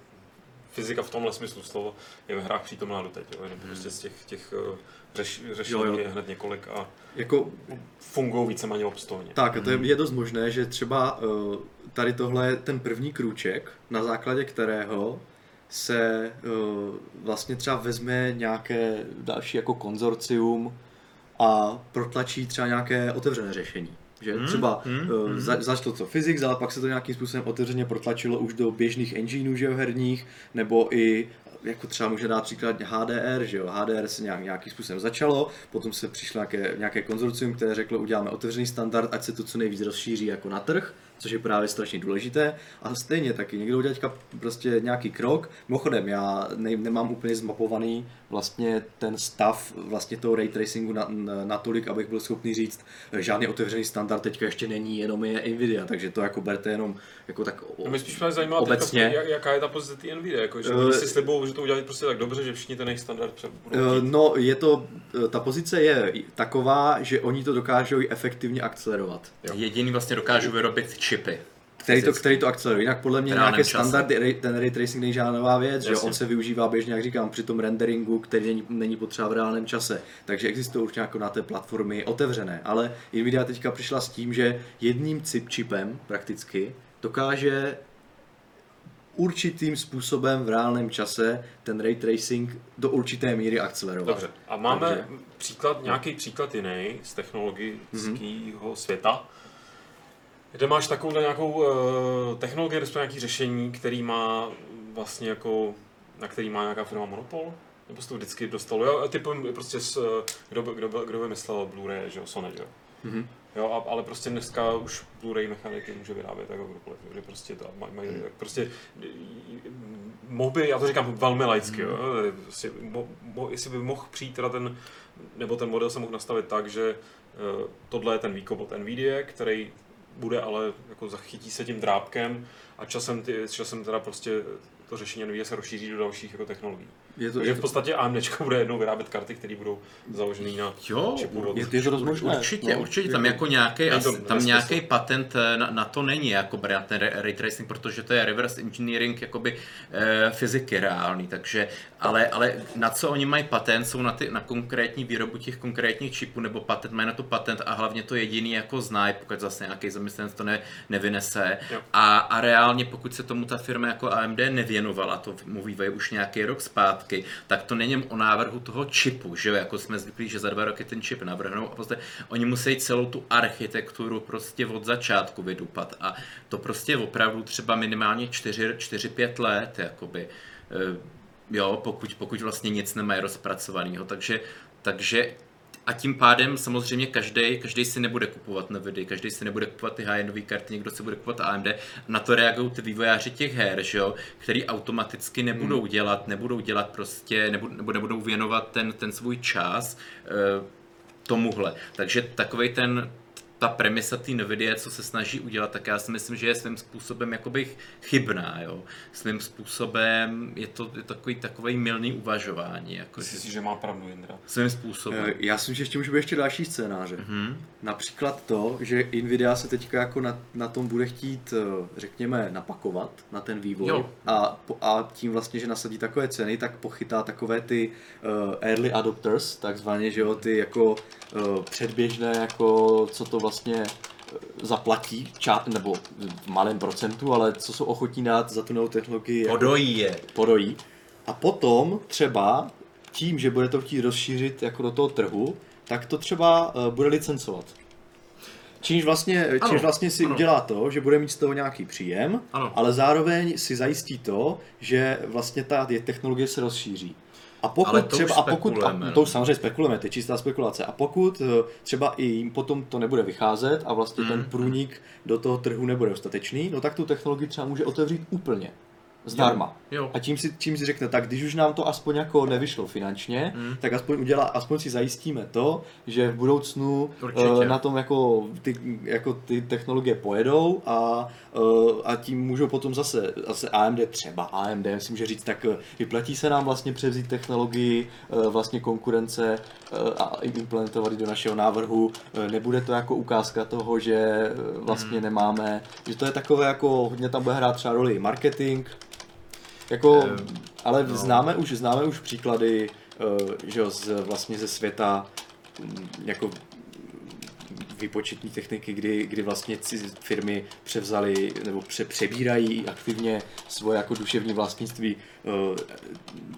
fyzika v tomhle smyslu slova je ve hrách přítomná doteď, jo, jenom hmm. prostě z těch, těch eh, řeš, jo, jo. je hned několik a jako, fungují víceméně obstojně. Tak, to je, hmm. je dost možné, že třeba uh, tady tohle je ten první krůček, na základě kterého se uh, vlastně třeba vezme nějaké další jako konzorcium a protlačí třeba nějaké otevřené řešení. Že hmm, třeba hmm, uh. Za, začalo to physics, ale pak se to nějakým způsobem otevřeně protlačilo už do běžných engineů že herních, nebo i jako třeba může dát příklad HDR, že jo, HDR se nějak, nějakým způsobem začalo, potom se přišlo nějaké, nějaké konzorcium, které řeklo, uděláme otevřený standard, ať se to co nejvíc rozšíří jako na trh, což je právě strašně důležité. A stejně taky někdo udělá prostě nějaký krok. Mimochodem, já ne, nemám úplně zmapovaný vlastně ten stav vlastně toho ray tracingu na, na, natolik, abych byl schopný říct, žádný otevřený standard teďka ještě není, jenom je Nvidia, takže to jako berte jenom jako tak o, no mě spíš mě zajímá obecně. Teďka, jaká je ta pozice té Nvidia, jako, že uh, si slibou, že to udělají prostě tak dobře, že všichni ten jejich standard budou uh, No, je to, ta pozice je taková, že oni to dokážou efektivně akcelerovat. Jo. Jediný vlastně dokážou vyrobit čipy který to, který to akceleruje. Jinak podle mě nějaké standardy, ten ray tracing není žádná nová věc, že on se využívá běžně, jak říkám, při tom renderingu, který není, není potřeba v reálném čase. Takže existují už nějaké na té platformy otevřené. Ale Nvidia teďka přišla s tím, že jedním chip čipem prakticky dokáže určitým způsobem v reálném čase ten ray tracing do určité míry akcelerovat. Dobře. A máme Takže... příklad, nějaký příklad jiný z technologického mm-hmm. světa, kde máš takovou nějakou uh, technologii, respektive nějaký řešení, který má vlastně jako, na který má nějaká firma monopol? Nebo se to vždycky dostalo? Jo, typu prostě s, kdo, kdo, kdo, kdo vymyslel Blu-ray, že jo, Sony, jo? Mm-hmm. Jo, a, ale prostě dneska už Blu-ray mechaniky může vyrábět jako kdokoliv, že prostě to mají, mají mm. prostě mohl by, já to říkám velmi laicky, mm. jo, prostě, mo, mo, jestli by mohl přijít teda ten, nebo ten model se mohl nastavit tak, že uh, tohle je ten výkop od NVIDIA, který bude, ale jako zachytí se tím drábkem a časem, ty, časem teda prostě to řešení NVIDIA se rozšíří do dalších jako technologií. Je to, Takže v podstatě AMD bude jednou vyrábět karty, které budou založené na jo, čipu. Je, je to rozmožné. Určitě, no, určitě. Tam jako nějaký, to, tam nějaký patent eh, na, na, to není, jako brát ten ray tracing, protože to je reverse engineering jakoby e, fyziky reálný, takže, ale, ale na co oni mají patent, jsou na, ty, na konkrétní výrobu těch konkrétních čipů, nebo patent, mají na to patent a hlavně to jediný jako znají, pokud zase nějaký zaměstnanec to ne, nevynese. A, a reálně, pokud se tomu ta firma jako AMD nevěnovala, to mu vývoj už nějaký rok zpátky, zpátky, tak to není o návrhu toho čipu, že jo, jako jsme zvyklí, že za dva roky ten čip navrhnou a prostě oni musí celou tu architekturu prostě od začátku vydupat. A to prostě opravdu třeba minimálně 4-5 let, jakoby, eh, jo, pokud, pokud vlastně nic nemají rozpracovaného, takže takže a tím pádem samozřejmě každý, každý si nebude kupovat Nvidia, každý si nebude kupovat ty high-endové karty, někdo si bude kupovat AMD. Na to reagují ty vývojáři těch her, že jo, který automaticky nebudou hmm. dělat, nebudou dělat prostě, nebudou, nebo nebudou věnovat ten, ten svůj čas uh, tomuhle. Takže takový ten, ta premisa té Nvidia, co se snaží udělat, tak já si myslím, že je svým způsobem jakoby chybná, jo. Svým způsobem je to je takový takový milný uvažování. Jako, Myslíš že... že má pravdu, Indra? Svým způsobem. Eh, já si myslím, že ještě může být ještě další scénáře. Mm-hmm. Například to, že Nvidia se teďka jako na, na tom bude chtít, eh, řekněme, napakovat na ten vývoj a, a tím vlastně, že nasadí takové ceny, tak pochytá takové ty uh, early adopters, takzvaně, že jo, ty jako předběžné, jako co to vlastně eh, zaplatí, ča, nebo v malém procentu, ale co jsou ochotní dát za tu novou technologii. Podojí je. Podojí. A potom třeba tím, že bude to chtít rozšířit jako do toho trhu, tak to třeba uh, bude licencovat. Čímž vlastně, ano, čímž vlastně si ano. udělá to, že bude mít z toho nějaký příjem, ano. ale zároveň si zajistí to, že vlastně ta technologie se rozšíří. A pokud třeba, a pokud, a to už samozřejmě spekulujeme, to je čistá spekulace, a pokud eh, třeba i jim potom to nebude vycházet a vlastně mm. ten průnik do toho trhu nebude dostatečný, no tak tu technologii třeba může otevřít úplně zdarma. Jo, jo. A tím si, tím si řekne, tak když už nám to aspoň jako nevyšlo finančně, hmm. tak aspoň udělá, aspoň si zajistíme to, že v budoucnu uh, na tom jako ty, jako ty technologie pojedou a, a tím můžou potom zase, zase AMD třeba, AMD, myslím, že říct, tak eh, vyplatí se nám vlastně převzít technologii uh, vlastně konkurence a implementovat do našeho návrhu. Nebude to jako ukázka toho, že vlastně hmm. nemáme, že to je takové jako, hodně tam bude hrát třeba roli marketing, jako, um, ale no. známe už známe už příklady, že jo, z, vlastně ze světa um, jako výpočetní techniky, kdy, kdy vlastně firmy převzaly nebo pře, přebírají aktivně svoje jako duševní vlastnictví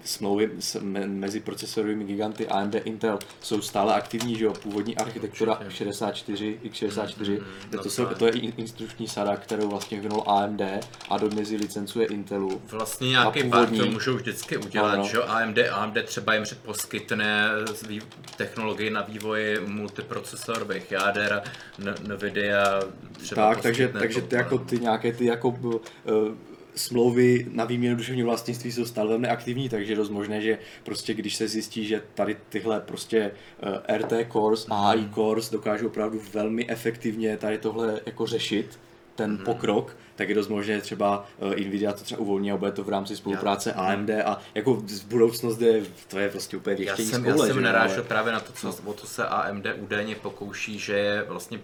smlouvy s, me, mezi procesorovými giganty AMD Intel jsou stále aktivní, že jo, původní architektura 64, x64, mm, mm, to, jsou, to je instrukční sada, kterou vlastně vyvinul AMD a dodnes licencuje Intelu. Vlastně nějaký původní... pár to můžou vždycky udělat, ano. že jo, AMD, AMD třeba jim poskytne technologii na vývoj multiprocesorových jáder Nvidia třeba Tak, takže, takže ty, jako ty nějaké ty jako uh, smlouvy na výměnu duševního vlastnictví jsou stále velmi aktivní, takže je dost možné, že prostě když se zjistí, že tady tyhle prostě uh, eh, RT cores a AI cores dokážou opravdu velmi efektivně tady tohle jako řešit, ten mm. pokrok, tak je dost možné třeba uh, Nvidia to třeba uvolní a bude to v rámci spolupráce já, AMD a jako z budoucnost je, to je prostě úplně věštění Já jsem, já jsem narážel ale... právě na to, co, o to se AMD údajně pokouší, že je vlastně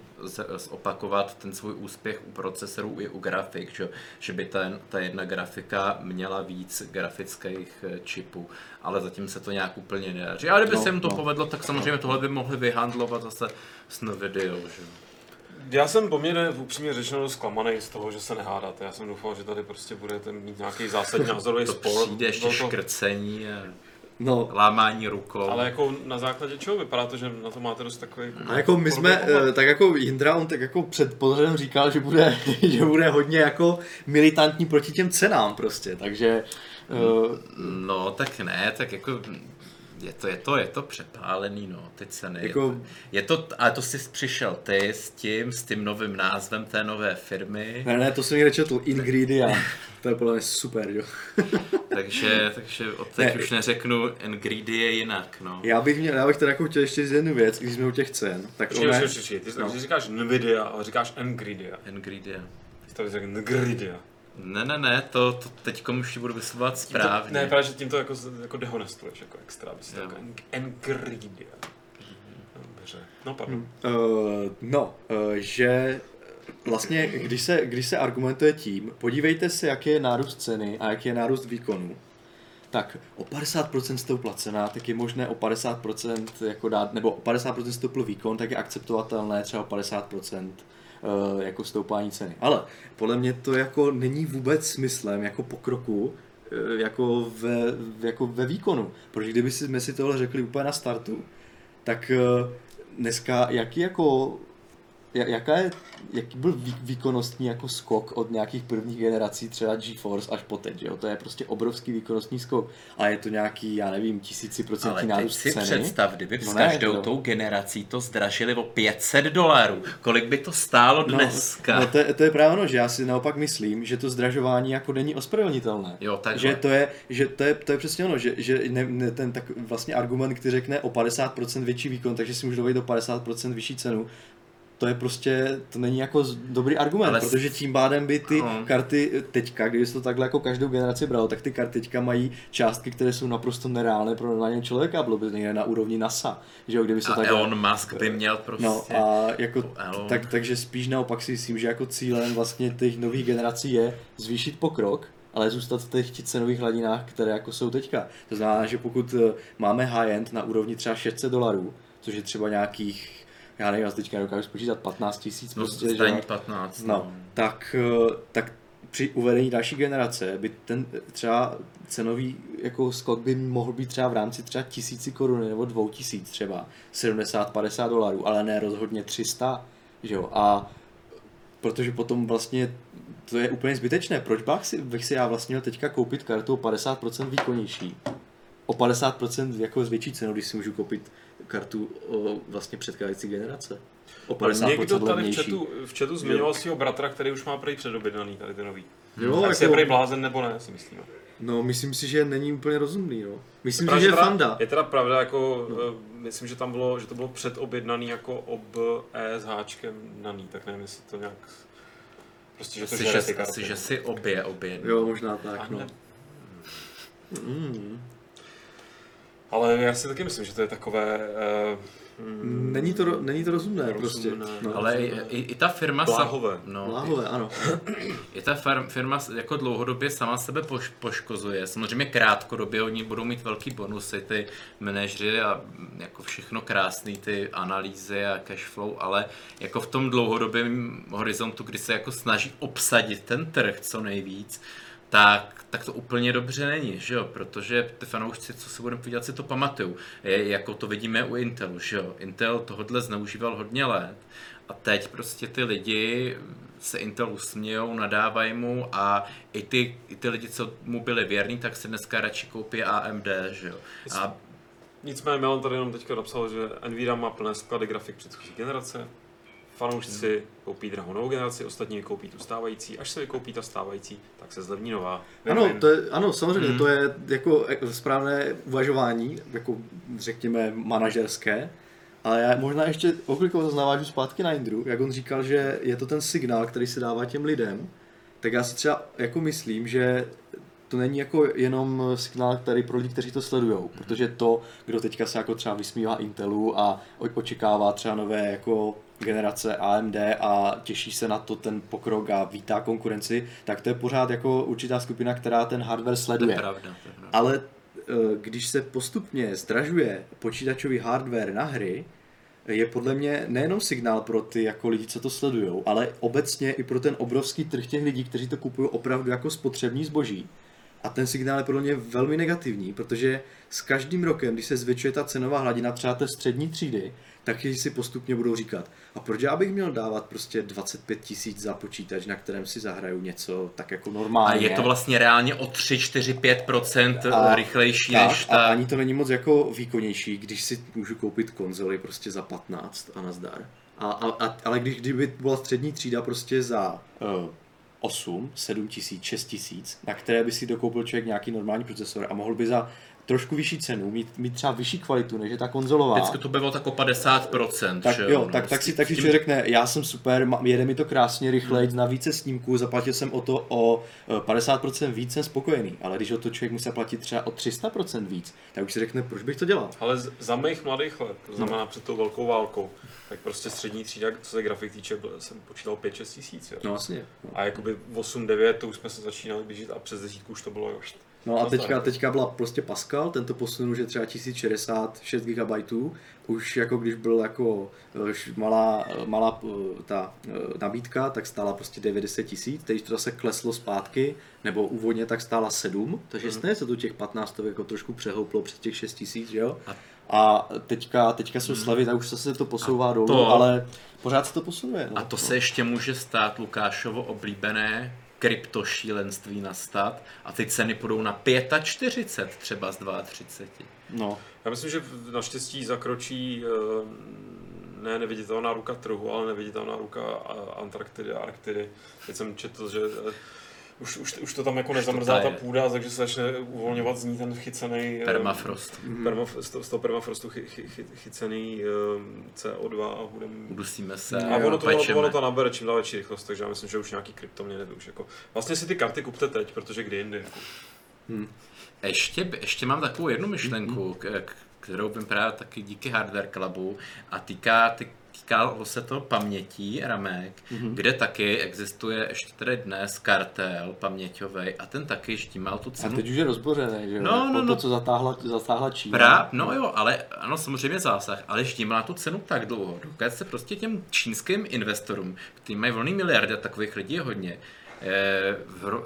opakovat ten svůj úspěch u procesorů i u grafik, že, že by ten, ta jedna grafika měla víc grafických eh, čipů, ale zatím se to nějak úplně nedaří. Ale kdyby no, se jim to no. povedlo, tak samozřejmě tohle by mohli vyhandlovat zase s Nvidia, že já jsem poměrně upřímně řečeno zklamaný z toho, že se nehádáte. Já jsem doufal, že tady prostě budete mít nějaký zásadní názorový to spor. Přijde ještě to... škrcení a no. lámání rukou. Ale jako na základě čeho vypadá to, že na to máte dost takový... A jako my jsme, pohled? tak jako Jindra, on tak jako před pořadem říkal, že bude, že bude hodně jako militantní proti těm cenám prostě, takže... Uh... No tak ne, tak jako je to, je to, je to přepálený, no, ty ceny. Jako... Je, to, ale to jsi přišel ty s tím, s tím novým názvem té nové firmy. Ne, ne, to jsem někde četl, Ingredia. To je podle mě super, jo. takže, takže od teď ne, už neřeknu, Ngridy je jinak, no. Já bych, měl, já bych teda jako chtěl ještě jednu věc, když jsme u těch cen. Tak Počkej, one... počkej, ty, no. ty říkáš Nvidia, ale říkáš Ngridia. Ngridia. Ty to řekl Ngridia. Ne, ne, ne, to, to teď už budu vyslovovat správně. ne, právě, že tím to jako, jako dehonestuješ jako extra, to jako Ngridia. Dobře, no pardon. Hmm. Uh, no, uh, že vlastně, když se, když se argumentuje tím, podívejte se, jaký je nárůst ceny a jaký je nárůst výkonu, tak o 50% stoupla cena, tak je možné o 50% jako dát, nebo o 50% stoupl výkon, tak je akceptovatelné třeba o 50% eh, jako stoupání ceny. Ale podle mě to jako není vůbec smyslem jako pokroku eh, jako ve, jako ve výkonu. Protože kdyby jsme si tohle řekli úplně na startu, tak eh, dneska jaký jako jaká je, jaký byl výkonnostní jako skok od nějakých prvních generací třeba GeForce až po teď, jo? To je prostě obrovský výkonnostní skok a je to nějaký, já nevím, tisíciprocentní nárůst si ceny. představ, kdyby no s každou ne, tou generací to zdražili o 500 dolarů, kolik by to stálo no, dneska? No to je, to je právě ono, že já si naopak myslím, že to zdražování jako není ospravedlnitelné. Jo, takhle. Že to je, že to je, to je přesně ono, že, že ne, ne, ten tak vlastně argument, který řekne o 50% větší výkon, takže si můžu dovolit o 50% vyšší cenu, to je prostě, to není jako dobrý argument, Ale protože tím pádem by ty no. karty teďka, kdyby to takhle jako každou generaci bral, tak ty karty teďka mají částky, které jsou naprosto nereálné pro normálního člověka, bylo by někde na úrovni NASA, že jo, kdyby se a takhle... Elon Musk by měl prostě... No a jako, tak, takže spíš naopak si myslím, že jako cílem vlastně těch nových generací je zvýšit pokrok, ale zůstat v těch cenových hladinách, které jako jsou teďka. To znamená, že pokud eh, máme high-end na úrovni třeba 600 dolarů, což je třeba nějakých já nevím, já teďka dokážu spočítat 15 tisíc. No, prostě, že, 15. No, no, tak, eh, tak při uvedení další generace by ten třeba cenový jako skok by mohl být třeba v rámci třeba tisíci korun nebo dvou tisíc třeba, 70-50 dolarů, ale ne rozhodně 300, že jo, a protože potom vlastně to je úplně zbytečné, proč bych si, bych si já vlastně teďka koupit kartu o 50% výkonnější, o 50% jako s větší cenou, když si můžu koupit kartu o vlastně předcházející generace. O 50% Někdo tady v chatu, v chatu zmiňoval svého bratra, který už má prej předobědnaný tady ty nový. Jo, tak jako... je prej blázen nebo ne, si myslím. No, myslím si, že není úplně rozumný, no. Myslím si, že je fanda. Je teda pravda, jako, no. myslím, že tam bylo, že to bylo předobjednaný jako ob E s háčkem naný, tak nevím, jestli to nějak... Prostě, že to asi, že, asi, že si obě obě. Jo, možná tak, no. Mm. Ale já si taky myslím, že to je takové... Uh, není, to, není to rozumné, rozumné prostě. No. Ale i, i, i ta firma... Bláhové. No, Bláhové, ano. I ta firma jako dlouhodobě sama sebe poš, poškozuje. Samozřejmě krátkodobě oni budou mít velký bonusy, ty manažeři a jako všechno krásný, ty analýzy a cashflow, ale jako v tom dlouhodobém horizontu, kdy se jako snaží obsadit ten trh co nejvíc, tak, tak to úplně dobře není, že jo? protože ty fanoušci, co se budeme podělat, si to pamatují. Jako to vidíme u Intelu, že jo? Intel tohle zneužíval hodně let a teď prostě ty lidi se Intel usmějou, nadávají mu a i ty, i ty lidi, co mu byli věrní, tak si dneska radši koupí AMD, že jo. A Nicméně Milan tady jenom teďka napsal, že Nvidia má plné sklady grafik předchozí generace, fanoušci hmm. koupí drahou novou generaci, ostatní koupí tu stávající, až se vykoupí ta stávající, tak se zlevní nová. Ano, to je, ano samozřejmě, hmm. to je jako správné uvažování, jako řekněme manažerské, ale já možná ještě oklikou navážu zpátky na Indru, jak on říkal, že je to ten signál, který se dává těm lidem, tak já si třeba jako myslím, že to není jako jenom signál, který pro lidi, kteří to sledují, protože to, kdo teďka se jako třeba vysmívá Intelu a očekává třeba nové jako generace AMD a těší se na to ten pokrok a vítá konkurenci, tak to je pořád jako určitá skupina, která ten hardware sleduje. To je pravda, to je pravda. Ale eh, když se postupně zdražuje počítačový hardware na hry, je podle mě nejenom signál pro ty jako lidi, co to sledují, ale obecně i pro ten obrovský trh těch lidí, kteří to kupují opravdu jako spotřební zboží. A ten signál je podle mě velmi negativní, protože s každým rokem, když se zvětšuje ta cenová hladina třeba té střední třídy, tak si postupně budou říkat, a proč já bych měl dávat prostě 25 tisíc za počítač, na kterém si zahraju něco tak jako normálně. A je to vlastně reálně o 3, 4, 5 a, rychlejší tak, než ta... A ani to není moc jako výkonnější, když si můžu koupit konzoli prostě za 15 a nazdar. A, a, a, ale když kdyby byla střední třída prostě za uh, 8, 7 tisíc, 6 tisíc, na které by si dokoupil člověk nějaký normální procesor a mohl by za trošku vyšší cenu, mít, mít třeba vyšší kvalitu, než je ta konzolová. Vždycky to bylo tak o 50%. Tak že jo, tak, tak si, tak si člověk řekne, já jsem super, jede mi to krásně, rychleji, hmm. na více snímků, zaplatil jsem o to o 50% víc, jsem spokojený. Ale když o to člověk musí platit třeba o 300% víc, tak už si řekne, proč bych to dělal. Ale za mých mladých let, to znamená no. před tou velkou válkou, tak prostě střední třída, co se grafik týče, jsem počítal 5-6 tisíc. No vlastně. No. A jakoby 8-9, to už jsme se začínali blížit a přes desítku už to bylo už No a teďka, teďka byla prostě Pascal, tento posunul, že třeba 1066 GB, už jako když byl jako eh, malá, malá eh, ta eh, nabídka, tak stála prostě 90 tisíc, teď to zase kleslo zpátky, nebo úvodně tak stála 7, takže mm. se tu těch 15 jako trošku přehouplo přes těch 6 tisíc, jo? A a teďka, teďka jsou mhm. slavy, tak už se to posouvá dolů, to, ale pořád se to posunuje. No. A to se ještě může stát Lukášovo oblíbené kryptošílenství nastat a ty ceny půjdou na 45 třeba z 32. No. Já myslím, že naštěstí zakročí eh, ne neviditelná ruka trhu, ale neviditelná ruka Antarktidy a Arktidy. Teď jsem četl, že eh, už, už, už to tam jako nezamrzá ta půda, takže se začne uvolňovat z ní ten chycený... Eh, permafrost. Permaf, z, toho, z toho permafrostu chy, chy, chy, chycený um, CO2 a budeme... Udusíme se A ono to, ono, ono to nabere čím dál větší rychlost, takže já myslím, že už nějaký kryptoměny už jako... Vlastně si ty karty kupte teď, protože kdy jindy jako... Hmm. Ještě, ještě mám takovou jednu myšlenku, hmm. kterou vím právě taky díky Hardware Clubu a týká, ty, týkalo se to pamětí ramek, mm-hmm. kde taky existuje ještě tedy dnes kartel paměťový a ten taky štímal tu cenu. A teď už je rozbořený, že jo? No, no, no. To, co zatáhla, zatáhla Čína. Prá, no jo, ale ano, samozřejmě zásah, ale štímala tu cenu tak dlouho, dokud se prostě těm čínským investorům, kteří mají volný miliardy a takových lidí je hodně,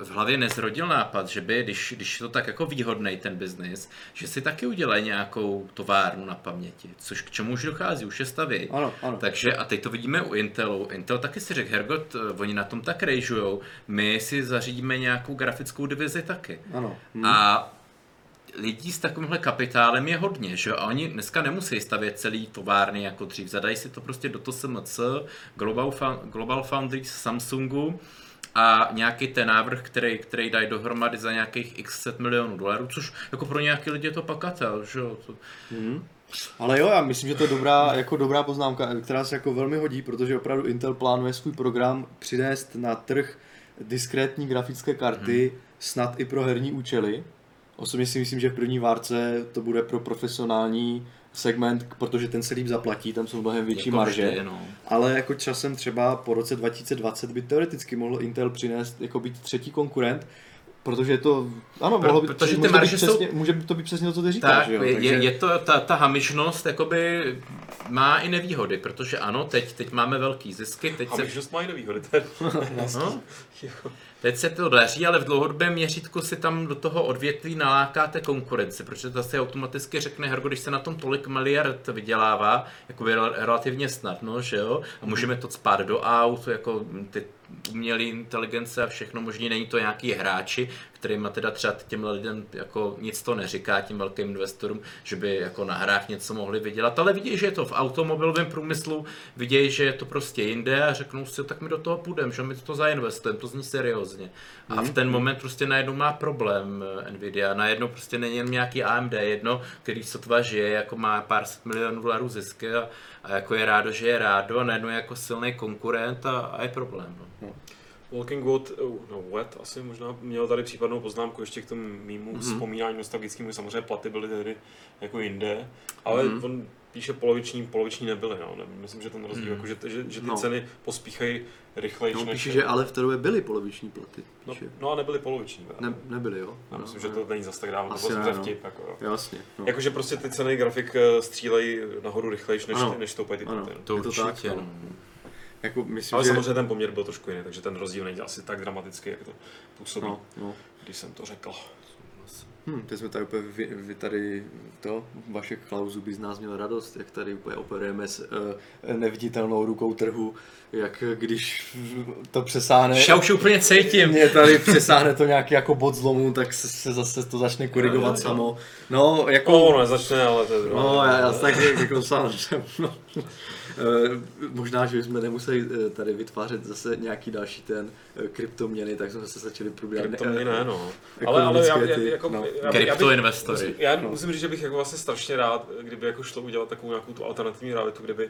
v hlavě nezrodil nápad, že by, když, když je to tak jako výhodný ten biznis, že si taky udělají nějakou továrnu na paměti, což k čemu už dochází, už je staví. Ano, ano. Takže a teď to vidíme u Intelu. Intel taky si řekl, Hergot, eh, oni na tom tak rejžujou, my si zařídíme nějakou grafickou divizi taky. Ano. Hmm. A lidí s takovýmhle kapitálem je hodně, že A oni dneska nemusí stavět celý továrny jako dřív. Zadají si to prostě do TSMC, Global, Global Foundries, Samsungu, a nějaký ten návrh, který, který dají dohromady za nějakých x set milionů dolarů, což jako pro nějaký lidi je to pakatel, že jo. To... Mm. Ale jo, já myslím, že to je dobrá, jako dobrá poznámka, která se jako velmi hodí, protože opravdu Intel plánuje svůj program přinést na trh diskrétní grafické karty, hmm. snad i pro herní účely. Osobně si myslím, že v první várce to bude pro profesionální segment, protože ten se líp zaplatí, tam jsou mnohem větší jako marže, vždy, no. ale jako časem třeba po roce 2020 by teoreticky mohl Intel přinést jako být třetí konkurent, Protože je to, ano, mohlo být, protože ty marže jsou... přesně, může to být přesně to, co ty říkáš. Tak, jo? Je, Takže... je, to, ta, ta hamižnost jakoby má i nevýhody, protože ano, teď, teď máme velký zisky. Teď hamižnost se... má i nevýhody, no? Teď se to daří, ale v dlouhodobém měřítku si tam do toho odvětví nalákáte konkurence, protože to si automaticky řekne, Hergo, když se na tom tolik miliard vydělává, jako relativně snadno, že jo, a můžeme to spát do aut, jako ty umělé inteligence a všechno možný, není to nějaký hráči, kterým teda třeba těm lidem jako nic to neříká, tím velkým investorům, že by jako na hrách něco mohli vydělat, ale vidějí, že je to v automobilovém průmyslu, vidějí, že je to prostě jinde a řeknou si, tak my do toho půjdeme, že my to zainvestujeme, to zní seriózně. A v ten moment prostě najednou má problém eh, Nvidia, najednou prostě není jen nějaký AMD jedno, který sotva žije, jako má pár set milionů dolarů zisky a, a jako je rádo, že je rádo a najednou je jako silný konkurent a, a je problém. No. No. Walking Wood, oh, no Wet asi možná měl tady případnou poznámku ještě k tomu mýmu mm-hmm. vzpomínání nostalgickému, samozřejmě platy byly tedy jako jinde, ale mm-hmm. on píše poloviční, poloviční nebyly, no. Ne, myslím, že ten rozdíl, mm. jako, že, že, že ty no. ceny pospíchají rychleji. No, píše, že ale v té době byly poloviční platy. No, no, a nebyly poloviční. Ne, nebyly, jo. No, myslím, že to není zase tak dávno, to byl vtip. Jako, jo. Jasně. No. Jakože prostě ty ceny grafik eh, střílejí nahoru rychleji, než, ano. než stoupají ty platy. No. To, to určitě. Tak, no. Jako myslím, Ale že... samozřejmě ten poměr byl trošku jiný, takže ten rozdíl není asi tak dramatický, jak to působí, no, no. když jsem to řekl. Hmm, teď jsme tady úplně, vy, vy tady to, vaše Klausu by z nás měl radost, jak tady úplně operujeme s uh, neviditelnou rukou trhu, jak když to přesáhne... Já už úplně cítím. Mě tady přesáhne to nějaký jako bod zlomu, tak se, se zase to začne korigovat no, samo. No, jako... No, nezačne, ale to je No, já, já tak jako sám, no. Možná, že jsme nemuseli tady vytvářet zase nějaký další ten kryptoměny, tak jsme se začali probírat. Kryptoměny ne, no. Ale, ale já, já, jako, no. já, Kryptoinvestory. Já, já musím říct, že bych jako vlastně strašně rád, kdyby jako šlo udělat takovou nějakou tu alternativní realitu, kdyby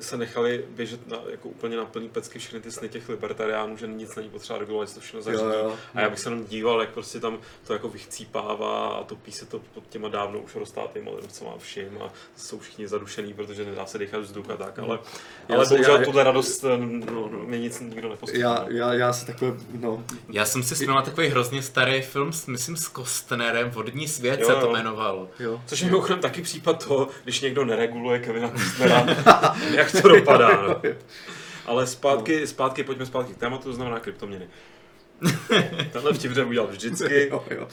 se nechali běžet na, jako úplně na plný pecky všechny ty sny těch libertariánů, že nic není potřeba regulovat, to všechno zařídí. Jo, jo. A já bych se jenom díval, jak prostě tam to jako vychcípává a topí se to pod těma dávno už roztátýma ledovcema a všim a jsou všichni zadušený, protože nedá se dechat vzduch a tak, ale, já ale bohužel tuhle radost no, no, no. mi nic nikdo neposkytne. Já, já, já se takové, no. Já jsem si vzpomněl na takový hrozně starý film, myslím s Kostnerem, Vodní svět jo, se to jmenovalo. Jo. Což je mimochodem taky případ toho, když někdo nereguluje Kevina Kostnera, jak to dopadá. No. Ale zpátky, zpátky, pojďme zpátky k tématu, to znamená kryptoměny. Tenhle vtip jsem udělal vždycky. jo, jo.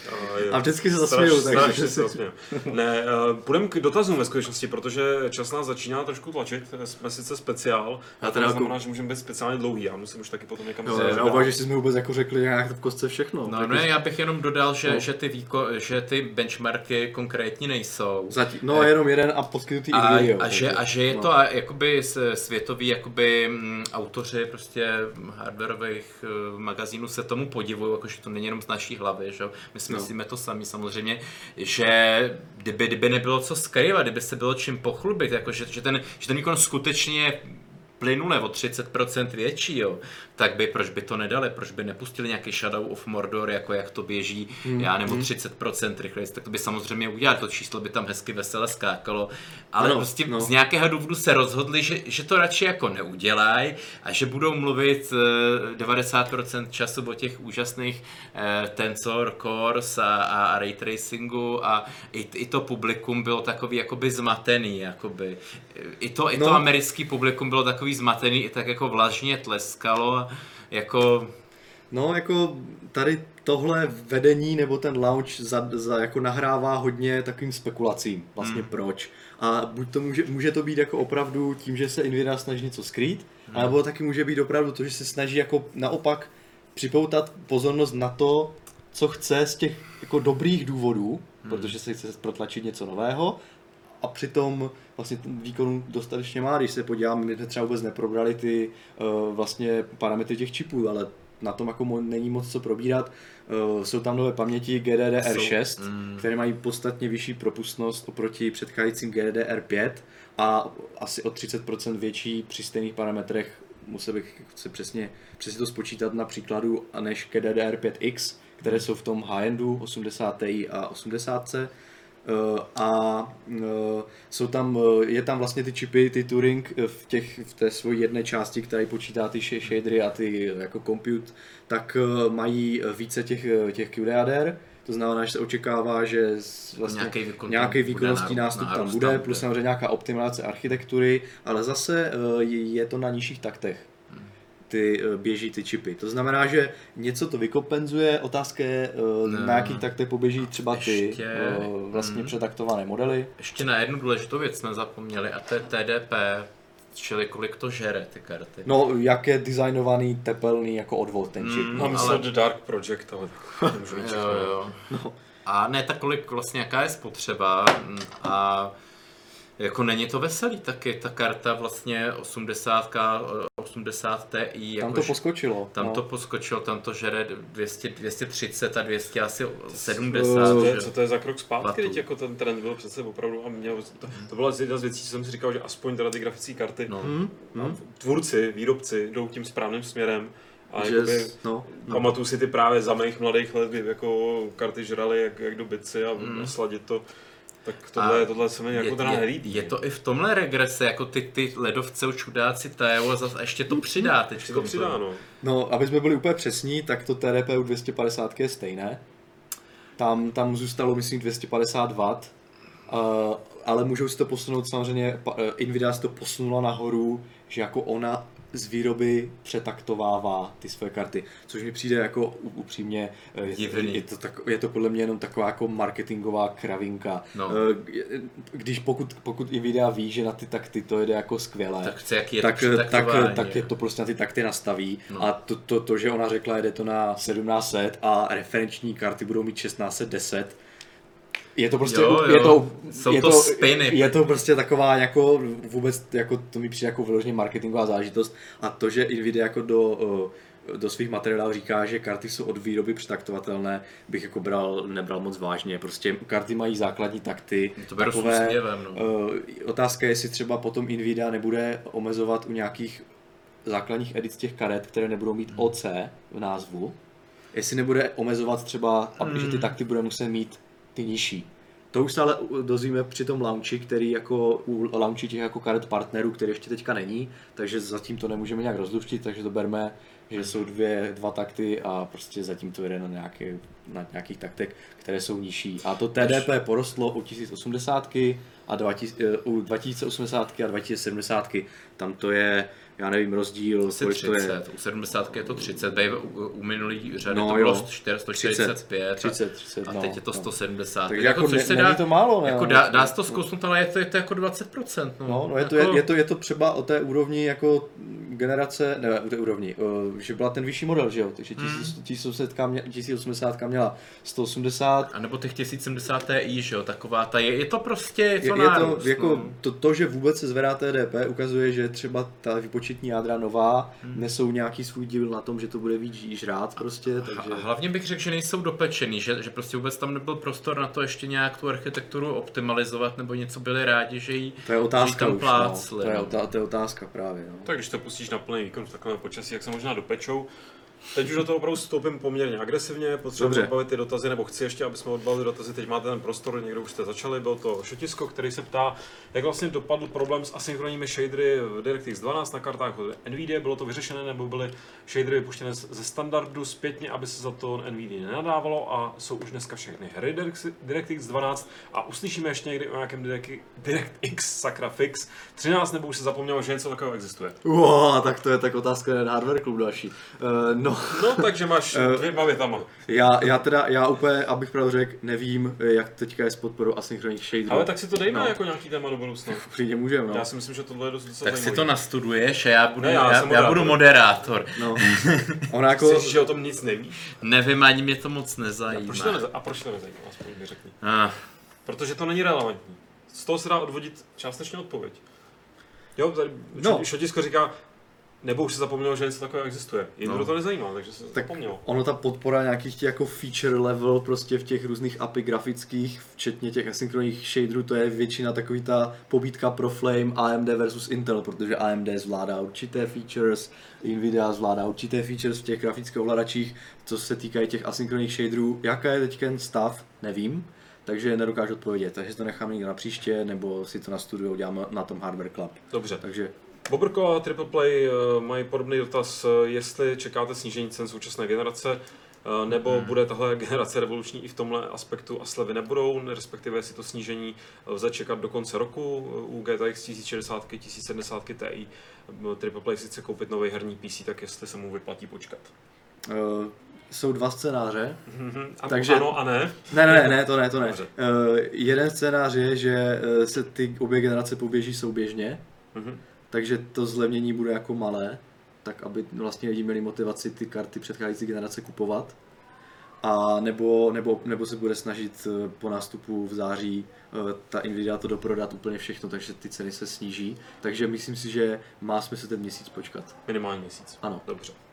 A, a vždycky se zasměju. Takže se zasměju. Ne, uh, půjdeme k dotazům ve skutečnosti, protože čas nás začíná trošku tlačit. Jsme sice speciál, a to znamená, jako... že můžeme být speciálně dlouhý. Já musím už taky potom někam jo, že jsme vůbec jako řekli nějak v kostce všechno. No, ne, já bych jenom dodal, že, no. že, ty, výko, že ty benchmarky konkrétní nejsou. Zatím, no, e... jenom jeden a poskytnutý a, video. A, že, a že je no. to jakoby světový jakoby, m, autoři prostě hardwareových uh, magazínů se tomu podivuju, jakože to není jenom z naší hlavy, že? my si no. myslíme to sami samozřejmě, že kdyby, kdyby nebylo co skrývat, kdyby se bylo čím pochlubit, jako že, že, ten, že ten výkon skutečně plynule o 30% větší, jo, tak by, proč by to nedali, proč by nepustili nějaký Shadow of Mordor, jako jak to běží, mm, já nebo mm. 30% rychleji, tak to by samozřejmě udělali, to číslo by tam hezky vesele skákalo, ale no, prostě no. z nějakého důvodu se rozhodli, že, že to radši jako neudělají a že budou mluvit 90% eh, času o těch úžasných eh, Tensor Cores a, a, a Ray Tracingu a i, i to publikum bylo takový jakoby zmatený, jakoby. I to, i to no. americký publikum bylo takový zmatený, i tak jako vlažně tleskalo jako... No, jako tady tohle vedení nebo ten launch za, za, jako nahrává hodně takovým spekulacím, vlastně hmm. proč. A buď to může, může to být jako opravdu tím, že se Nvidia snaží něco skrýt, hmm. alebo taky může být opravdu to, že se snaží jako naopak připoutat pozornost na to, co chce z těch jako dobrých důvodů, hmm. protože se chce protlačit něco nového a přitom vlastně ten výkon dostatečně má, když se podívám, my jsme třeba vůbec neprobrali ty uh, vlastně parametry těch čipů, ale na tom jako mo- není moc co probírat. Uh, jsou tam nové paměti GDDR6, mm. které mají podstatně vyšší propustnost oproti předcházejícím GDDR5 a asi o 30% větší při stejných parametrech musel bych se přesně, přesně to spočítat na příkladu než GDDR5X, které jsou v tom high-endu 80 Ti a 80 Eh, a eh, jsou tam, eh, je tam vlastně ty čipy, ty Turing v, těch, v té svojí jedné části, která počítá ty shadery a ty jako compute, tak mají více těch, těch QDADR, to znamená, že se očekává, že vlastně nějaký, výkon nějaký výkonnostní nástup tam bude, plus samozřejmě nějaká optimalizace architektury, ale zase je to na nižších taktech ty eh, běží ty čipy. To znamená, že něco to vykompenzuje, otázka je, eh, no. na jaký takte poběží třeba ty Ještě... Eh, vlastně hmm. přetaktované modely. Ještě na jednu důležitou věc jsme zapomněli a to je TDP, čili kolik to žere ty karty. No, jak je designovaný, tepelný jako odvod ten čip. Mm, no, myslím, ale... Dark Project, ale jo, jo. No. A ne, tak kolik vlastně, jaká je spotřeba a jako není to veselý taky, ta karta vlastně 80, 80 Ti. Tam jako, to poskočilo. Tam no. to poskočilo, tam to žere 200, 230 a 200 asi 70. To, co to je za krok zpátky, teď jako ten trend byl přece opravdu a měl, to, to byla jedna z věcí, co jsem si říkal, že aspoň teda ty grafické karty, no. Hmm. Tvůrci, výrobci jdou tím správným směrem. A že, jakoby, no, no. pamatuju si ty právě za mých mladých let, kdy jako karty žrali jak, jak do bici a mm. sladit to tak tohle, a tohle se mi jako teda nelíbí. Je to i v tomhle regrese, jako ty, ty ledovce čudáci Teo a zase ještě to přidá teď. to přidá, no. No, aby jsme byli úplně přesní, tak to TDP u 250 je stejné. Tam, tam zůstalo, myslím, 250 W, uh, ale můžou si to posunout samozřejmě, uh, Nvidia si to posunula nahoru, že jako ona z výroby přetaktovává ty své karty, což mi přijde jako upřímně, eh, je, je, to, tak, je to podle mě jenom taková jako marketingová kravinka. No. Eh, když pokud, pokud Nvidia ví, že na ty takty to jede jako skvěle, tak, chce, jak je tak, tak, tak je to prostě na ty takty nastaví no. a to, to, to, že ona řekla, jede to na 1700 a referenční karty budou mít 1610, je to prostě, jo, jo. je to, Jsou je to, to spiny. Je to prostě taková jako vůbec, jako to mi přijde jako vyloženě marketingová zážitost a to, že Nvidia jako do, do svých materiálů říká, že karty jsou od výroby přetaktovatelné, bych jako bral, nebral moc vážně. Prostě karty mají základní takty. To beru takové, směvem, no. uh, Otázka je, jestli třeba potom Nvidia nebude omezovat u nějakých základních edic těch karet, které nebudou mít hmm. OC v názvu, jestli nebude omezovat třeba, hmm. že ty takty bude muset mít ty nižší. To už se ale dozvíme při tom launchi, který jako u launchi těch jako karet partnerů, který ještě teďka není, takže zatím to nemůžeme nějak rozluštit, takže to berme, že jsou dvě, dva takty a prostě zatím to jede na, nějaký, na nějakých taktech, které jsou nižší. A to TDP porostlo u 1080 a 2000, eh, u 2080 a 2070, tam to je já nevím, rozdíl, Asi kolik 30, to je. U 70 je to 30, tady u, u minulý řady no, to bylo 145 30, 30, a, no, teď je to 170. No. Takže jako, jako ne, se dá, to málo, ne? Jako dá, dá se to zkousnout, ale je to, je to jako 20%. No, no, no je, to, jako... je, je, to, je to třeba o té úrovni jako generace, ne, u té úrovni, že byla ten vyšší model, že jo, takže 1080 hmm. měla 180. A nebo těch 1070 Ti, že jo, taková ta, je, je to prostě je, je, je to, jako, no. to, to, že vůbec se zvedá TDP, ukazuje, že třeba ta výpočetní jádra nová hmm. nesou nějaký svůj díl na tom, že to bude víc žrát prostě. Takže... A hlavně bych řekl, že nejsou dopečený, že, že prostě vůbec tam nebyl prostor na to ještě nějak tu architekturu optimalizovat, nebo něco byli rádi, že jí, to je otázka tam už, plácli, no. to, je, no. to je otázka právě. No. Tak když to pustíš na plný výkon v takovém počasí, jak se možná dopečou, Teď už do toho opravdu vstoupím poměrně agresivně, potřebuji odbavit ty dotazy, nebo chci ještě, aby jsme odbavili dotazy. Teď máte ten prostor, někdo už jste začali, byl to Šotisko, který se ptá, jak vlastně dopadl problém s asynchronními shadery v DirectX 12 na kartách od NVIDIA, bylo to vyřešené, nebo byly shadery vypuštěné ze standardu zpětně, aby se za to NVIDIA nenadávalo a jsou už dneska všechny hry DirectX 12 a uslyšíme ještě někdy o nějakém DirectX sakra fix 13, nebo už se zapomnělo, že něco takového existuje. Wow, tak to je tak otázka na Hardware Club další. Uh, no, No, takže máš eh, dvěma větama. Já, já teda, já úplně, abych pravdu řekl, nevím, jak teďka je s podporou asynchronních shaderů. Ale tak si to dejme no. jako nějaký téma do budoucna. Přijde můžeme, no. Já si myslím, že tohle je dost docela Tak zajímavý. si to nastuduješ a já budu, ne, já, já, já budu moderátor. No. Ona jako... Chceš, že o tom nic nevíš? Nevím, ani mě to moc nezajímá. A proč to, neza... a proč to nezajímá, aspoň mi řekni. Ah. Protože to není relevantní. Z toho se dá odvodit částečně odpověď. Jo, tady no. Šotisko říká, nebo už se zapomnělo, že něco takového existuje. Jinou no. to nezajímá, takže se tak zapomnělo. Ono ta podpora nějakých těch jako feature level prostě v těch různých API grafických, včetně těch asynchronních shaderů, to je většina takový ta pobítka pro Flame AMD versus Intel, protože AMD zvládá určité features, Nvidia zvládá určité features v těch grafických ovladačích, co se týkají těch asynchronních shaderů. Jaká je teď ten stav, nevím, takže nedokážu odpovědět. Takže to nechám někde na příště, nebo si to nastuduju, udělám na tom Hardware Club. Dobře. Takže Bobrko a Triple Play uh, mají podobný dotaz, uh, jestli čekáte snížení cen současné generace, uh, nebo hmm. bude tahle generace revoluční i v tomhle aspektu a slevy nebudou, respektive jestli to snížení lze čekat do konce roku u GTX 1060, 1070 Ti. Triple Play si chce koupit nový herní PC, tak jestli se mu vyplatí počkat. Uh, jsou dva scénáře. Mm-hmm. A takže... Ano a ne? Ne, ne, ne, to ne, to ne. Uh, jeden scénář je, že se ty obě generace poběží souběžně. Mm-hmm takže to zlevnění bude jako malé, tak aby vlastně lidi měli motivaci ty karty předcházející generace kupovat. A nebo, nebo, nebo se bude snažit eh, po nástupu v září eh, ta Nvidia to doprodat úplně všechno, takže ty ceny se sníží. Takže myslím si, že má smysl ten měsíc počkat. Minimálně měsíc. Ano. Dobře.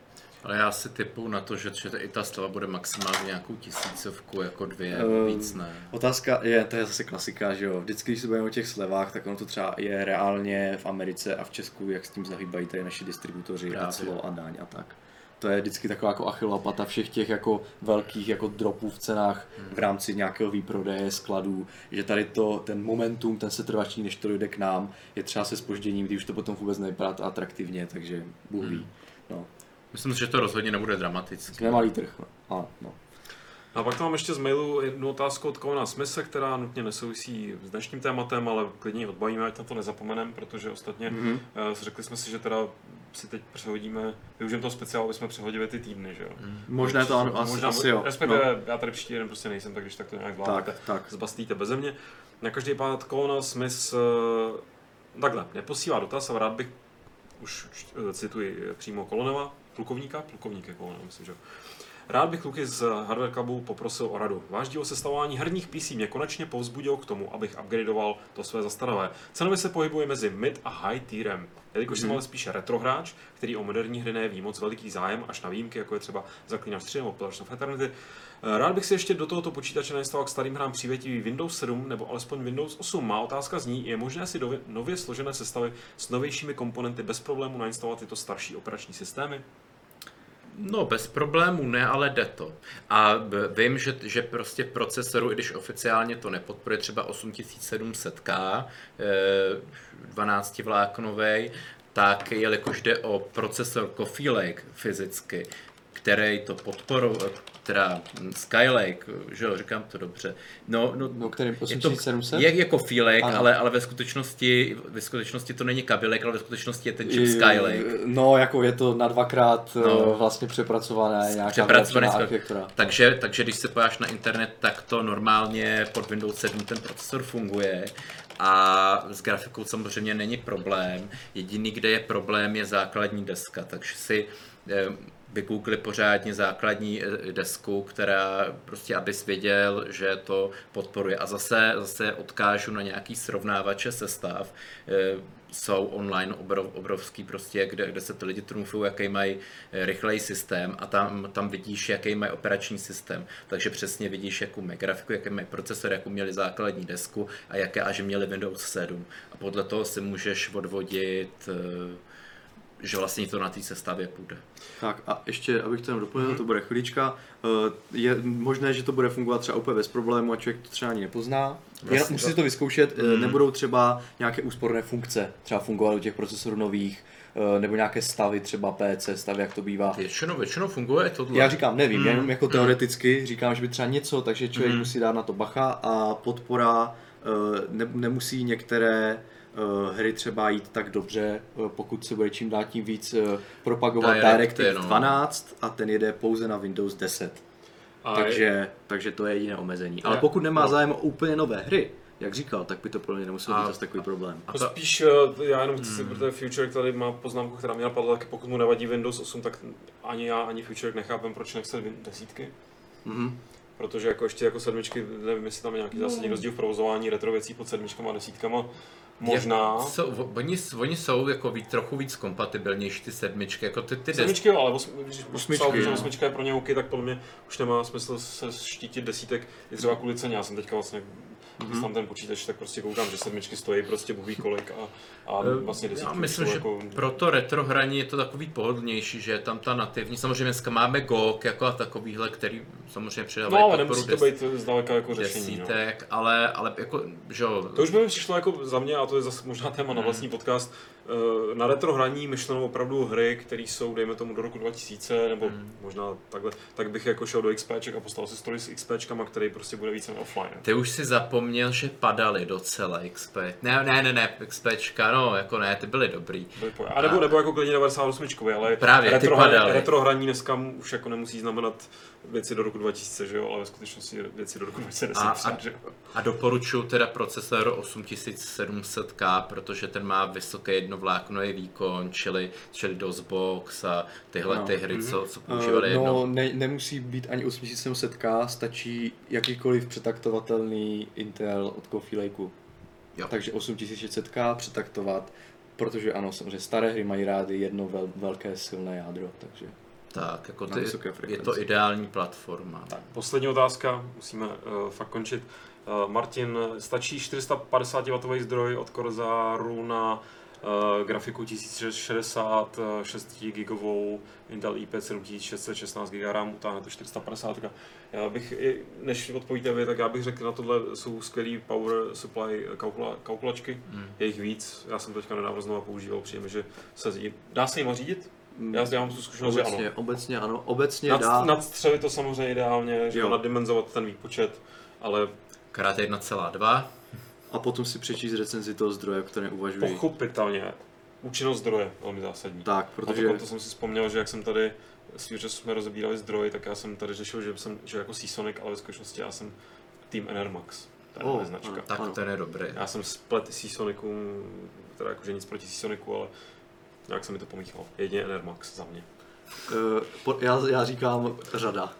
Ale já si typu na to, že, že i ta sleva bude maximálně nějakou tisícovku, jako dvě, um, víc ne. Otázka je, to je zase klasika, že jo. Vždycky, když se bavíme o těch slevách, tak ono to třeba je reálně v Americe a v Česku, jak s tím zahýbají tady naši distributoři, a a daň a tak. To je vždycky taková jako achilová pata všech těch jako velkých jako dropů v cenách v rámci nějakého výprodeje skladů, že tady to, ten momentum, ten se trvačí, než to dojde k nám, je třeba se spožděním, když už to potom vůbec nevypadá atraktivně, takže Bůh ví. Hmm. No. Myslím si, že to rozhodně nebude dramatické. Jsme malý trh. A, no. A pak tam mám ještě z mailu jednu otázku od Kovana Smise, která nutně nesouvisí s dnešním tématem, ale klidně ji odbavíme, ať na to nezapomeneme, protože ostatně mm-hmm. uh, řekli jsme si, že teda si teď přehodíme, využijeme toho speciálu, aby jsme přehodili ty týdny, že jo? Mm. Možná to ano, asi, možná, asi jo. Respektive no. já tady příští den prostě nejsem, tak když tak to nějak zvládnete, tak, tak. zbastíte bez mě. Na každý pád Kovana Smith uh, takhle, neposílá dotaz, ale rád bych už cituji přímo Koloneva, plukovníka, plukovník jako on, myslím, že Rád bych kluky z Hardware Clubu poprosil o radu. Váš díl sestavování herních PC mě konečně povzbudil k tomu, abych upgradeoval to své zastaralé. Cenově se pohybuje mezi mid a high tierem. Jelikož mm-hmm. jsem ale spíše retrohráč, který o moderní hry neví moc veliký zájem, až na výjimky, jako je třeba Zaklínač 3 nebo Pillars of Eternity, Rád bych si ještě do tohoto počítače nainstaloval k starým hrám přívětivý Windows 7 nebo alespoň Windows 8. Má otázka zní, je možné si do nově složené sestavy s novějšími komponenty bez problému nainstalovat tyto starší operační systémy? No, bez problémů ne, ale jde to. A vím, že, že prostě procesoru, i když oficiálně to nepodporuje třeba 8700K, 12 vláknový, tak jelikož jde o procesor Coffee Lake fyzicky, který to podporuje, teda Skylake, že jo, říkám to dobře. No, no, no který 8700? Je, jako Feelek, ale, ale ve skutečnosti, ve skutečnosti to není kabilek, ale ve skutečnosti je ten chip Skylake. No, jako je to na dvakrát no, vlastně přepracované nějaká přepracované architektura. Takže, takže když se pojáš na internet, tak to normálně pod Windows 7 ten procesor funguje a s grafikou samozřejmě není problém. Jediný, kde je problém, je základní deska, takže si eh, vygoogli pořádně základní eh, desku, která prostě, abys věděl, že to podporuje. A zase, zase odkážu na nějaký srovnávače sestav, eh, jsou online obrov, obrovský prostě, kde, kde se ty lidi trumfují, jaký mají eh, rychlej systém a tam, tam vidíš, jaký mají operační systém. Takže přesně vidíš, jakou mají grafiku, jaký mají procesor, jakou měli základní desku a jaké až měli Windows 7. A podle toho si můžeš odvodit že vlastně to na té sestavě půjde. Tak a ještě, abych to jenom doplnil, mm-hmm. to bude chvilička. Eh, je možné, že to bude fungovat třeba úplně bez problému a člověk to třeba ani nepozná. Vlastně Jenom musí to... to vyzkoušet, mm. nebudou třeba nějaké úsporné funkce třeba fungovat u těch procesorů nových, eh, nebo nějaké stavy, třeba PC stavy, jak to bývá. Většinou, většinou funguje tohle. Já říkám, nevím, mm. jenom jako teoreticky říkám, že by třeba něco, takže člověk mm. musí dát na to bacha a podpora ne, nemusí některé hry třeba jít tak dobře, uh, pokud se bude čím dál tím víc uh, propagovat DirectX no. 12 a ten jede pouze na Windows 10. A takže, je... takže to je jediné omezení. Ale pokud nemá no. zájem o úplně nové hry, jak říkal, tak by to pro mě nemusel být zase takový problém. A to... Spíš, já jenom chci hmm. protože Future tady má poznámku, která mě napadla, tak pokud mu nevadí Windows 8, tak ani já, ani Future nechápem, proč nechce desítky. Mm-hmm. Protože jako ještě jako sedmičky, nevím, jestli tam je nějaký zásadní rozdíl v provozování retro věcí pod sedmičkama a desítkama. Možná. Je, jsou, oni, oni jsou jako víc, trochu víc kompatibilnější ty sedmičky, jako ty, ty Sedmičky jo, ale os, když osmičky, že osmička je pro ně OK, tak podle mě už nemá smysl se štítit desítek, je třeba kvůli ceně. Já jsem teďka vlastně mm-hmm. tam ten počítač, tak prostě koukám, že sedmičky stojí prostě buví kolik a, a eh, vlastně desítky. Já myslím, že jako... pro to retro hraní je to takový pohodlnější, že je tam ta nativní, samozřejmě dneska máme GOG jako a takovýhle, který samozřejmě přidávají No ale nemusí to být zdaleka jako řešení. No. Desítek, no. ale, ale jako, že To už by mi přišlo jako za mě, a to je zase možná téma na hmm. vlastní podcast, Eh, na retro hraní myšleno opravdu hry, které jsou, dejme tomu, do roku 2000, nebo hmm. možná takhle, tak bych jako šel do XP a postavil si story s XP, který prostě bude více offline. Ty už si zapomněl, že padaly docela XP. Ne, ne, ne, ne, XP, no, jako ne, ty byly dobrý. Byly a nebo, nebo jako klidně 98, ale Právě, retro, hraní, retro hraní dneska už jako nemusí znamenat věci do roku 2000, že jo, ale ve skutečnosti věci do roku 2010. A, a, že jo. a doporučuji teda procesor 8700K, protože ten má vysoký jednovláknový výkon, čili, čili DOSBox a tyhle no. ty hry, mm-hmm. co, co používali uh, No, ne, nemusí být ani 8700K, stačí jakýkoliv přetaktovatelný Intel od Coffee Lakeu. Jo. Takže 8600K přetaktovat, protože ano, samozřejmě staré hry mají rády jedno vel, velké silné jádro, takže... Tak, jako ty, je to ideální platforma. Tak, poslední otázka, musíme uh, fakt končit. Uh, Martin, stačí 450W zdroj od Corsaru na uh, grafiku 1060, 6 gigovou Intel i5 7616 GB RAM, utáhne to 450. Já bych, než odpovíte vy, tak já bych řekl, na tohle jsou skvělý power supply kalkula, kalkulačky, hmm. je jich víc, já jsem teďka nedávno znovu používal, přijeme, že se dá se jim řídit, já, já mám tu zkušenost, obecně, že ano. Obecně ano, obecně Nad, dá. Nadstřelit to samozřejmě ideálně, že jo. naddimenzovat ten výpočet, ale... Krát 1,2. A potom si přečíst recenzi toho zdroje, které uvažuji. Pochopitelně. Účinnost zdroje, velmi zásadní. Tak, protože... A to, jsem si vzpomněl, že jak jsem tady s že jsme rozebírali zdroje, tak já jsem tady řešil, že jsem že jako Seasonic, ale ve skutečnosti já jsem Team Enermax. To je oh, značka. Tak ano. ten je dobrý. Já jsem splet Seasonicům, teda jakože nic proti Seasonicu, ale jak se mi to pomíchalo. Jedině Enermax za mě. Uh, já, já říkám řada.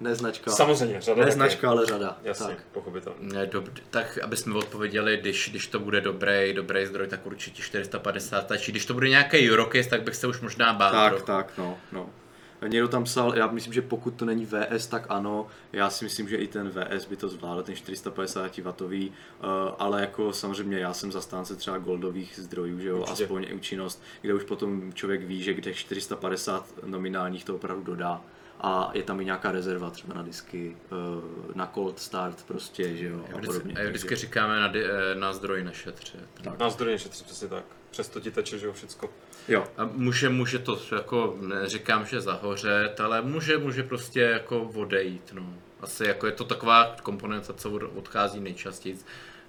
Ne značka. Samozřejmě, řada. Ne značka, ale řada. Jasně, tak. pochopitelně. Ne, dob- tak, aby jsme odpověděli, když, když to bude dobrý, dobrý zdroj, tak určitě 450 stačí. Když to bude nějaký Eurocase, tak bych se už možná bál. Tak, trochu. tak, no, no. Někdo tam psal, já myslím, že pokud to není VS, tak ano. Já si myslím, že i ten VS by to zvládl, ten 450 W, uh, ale jako samozřejmě já jsem zastánce třeba goldových zdrojů, že jo, Určitě. aspoň i účinnost, kde už potom člověk ví, že kde 450 nominálních to opravdu dodá a je tam i nějaká rezerva třeba na disky, uh, na cold start prostě, že jo, a podobně. A vždycky říkáme na, di- eh, na zdroj nešetře. Tak. Na zdroj nešetře, přesně tak. Přesto ti teče, že jo, všecko. Jo. A může, může to jako, neříkám, že zahořet, ale může, může prostě jako odejít, no. Asi jako je to taková komponenta, co odchází nejčastěji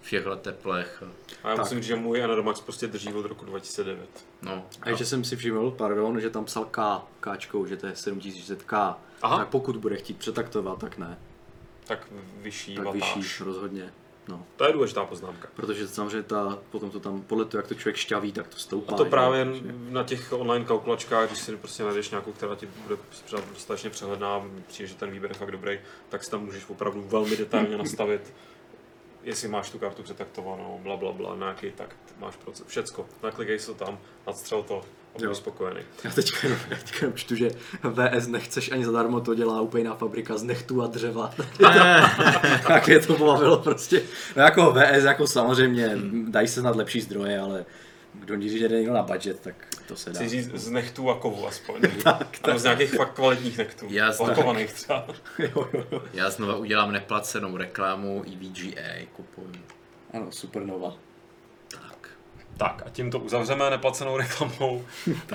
v těchto teplech. A já tak. musím říct, že můj Enermax prostě drží od roku 2009. No. A ještě jsem si všiml, pardon, že tam psal K, Kčkou, že to je 7600K. Aha. Tak pokud bude chtít přetaktovat, tak ne. Tak vyšší Tak vatáž. vyšší, rozhodně. No. To je důležitá poznámka. Protože samozřejmě ta, potom to tam, podle toho, jak to člověk šťaví, tak to stoupá. A to právě že? na těch online kalkulačkách, když si prostě najdeš nějakou, která ti bude dostatečně přehledná, přijde, že ten výběr je fakt dobrý, tak si tam můžeš opravdu velmi detailně nastavit, jestli máš tu kartu přetaktovanou, bla, bla, bla, nějaký takt, máš proces, všecko. Naklikej se to tam, nadstřel to, a budu spokojený. Já teďka, jenom, já teďka jenom čtu, že VS nechceš ani zadarmo, to dělá úplně fabrika z nechtů a dřeva. tak je to pobavilo prostě. No jako VS, jako samozřejmě, dají se snad lepší zdroje, ale kdo když jde někdo na budget, tak to se dá. Chci říct z nechtů a kovu aspoň. tak, tak. z nějakých fakt kvalitních nechtů. Já Lakovaných třeba. jo, jo. Já znova udělám neplacenou reklamu EVGA kupuju. Ano, Supernova. Tak a tím to uzavřeme neplacenou reklamou.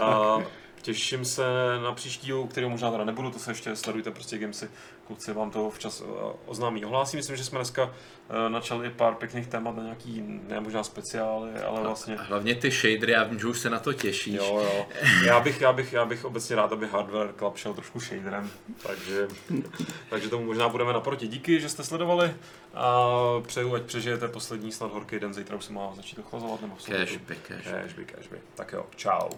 a těším se na příští díl, který možná teda nebudu, to se ještě sledujte prostě Gamesy, kluci vám to včas eh, oznámí. Ohlásím, myslím, že jsme dneska eh, načali pár pěkných témat na nějaký, ne možná speciály, ale vlastně... A hlavně ty shadery, já vím, že už se na to těšíš. Jo, jo. Já bych, já bych, já bych obecně rád, aby Hardware Club šel trošku shaderem, takže, takže tomu možná budeme naproti. Díky, že jste sledovali a přeju, ať přežijete poslední snad horký den, zítra už se má začít ochlazovat, nebo v Cashby, cashby. Cashby, cashby. Tak jo, čau.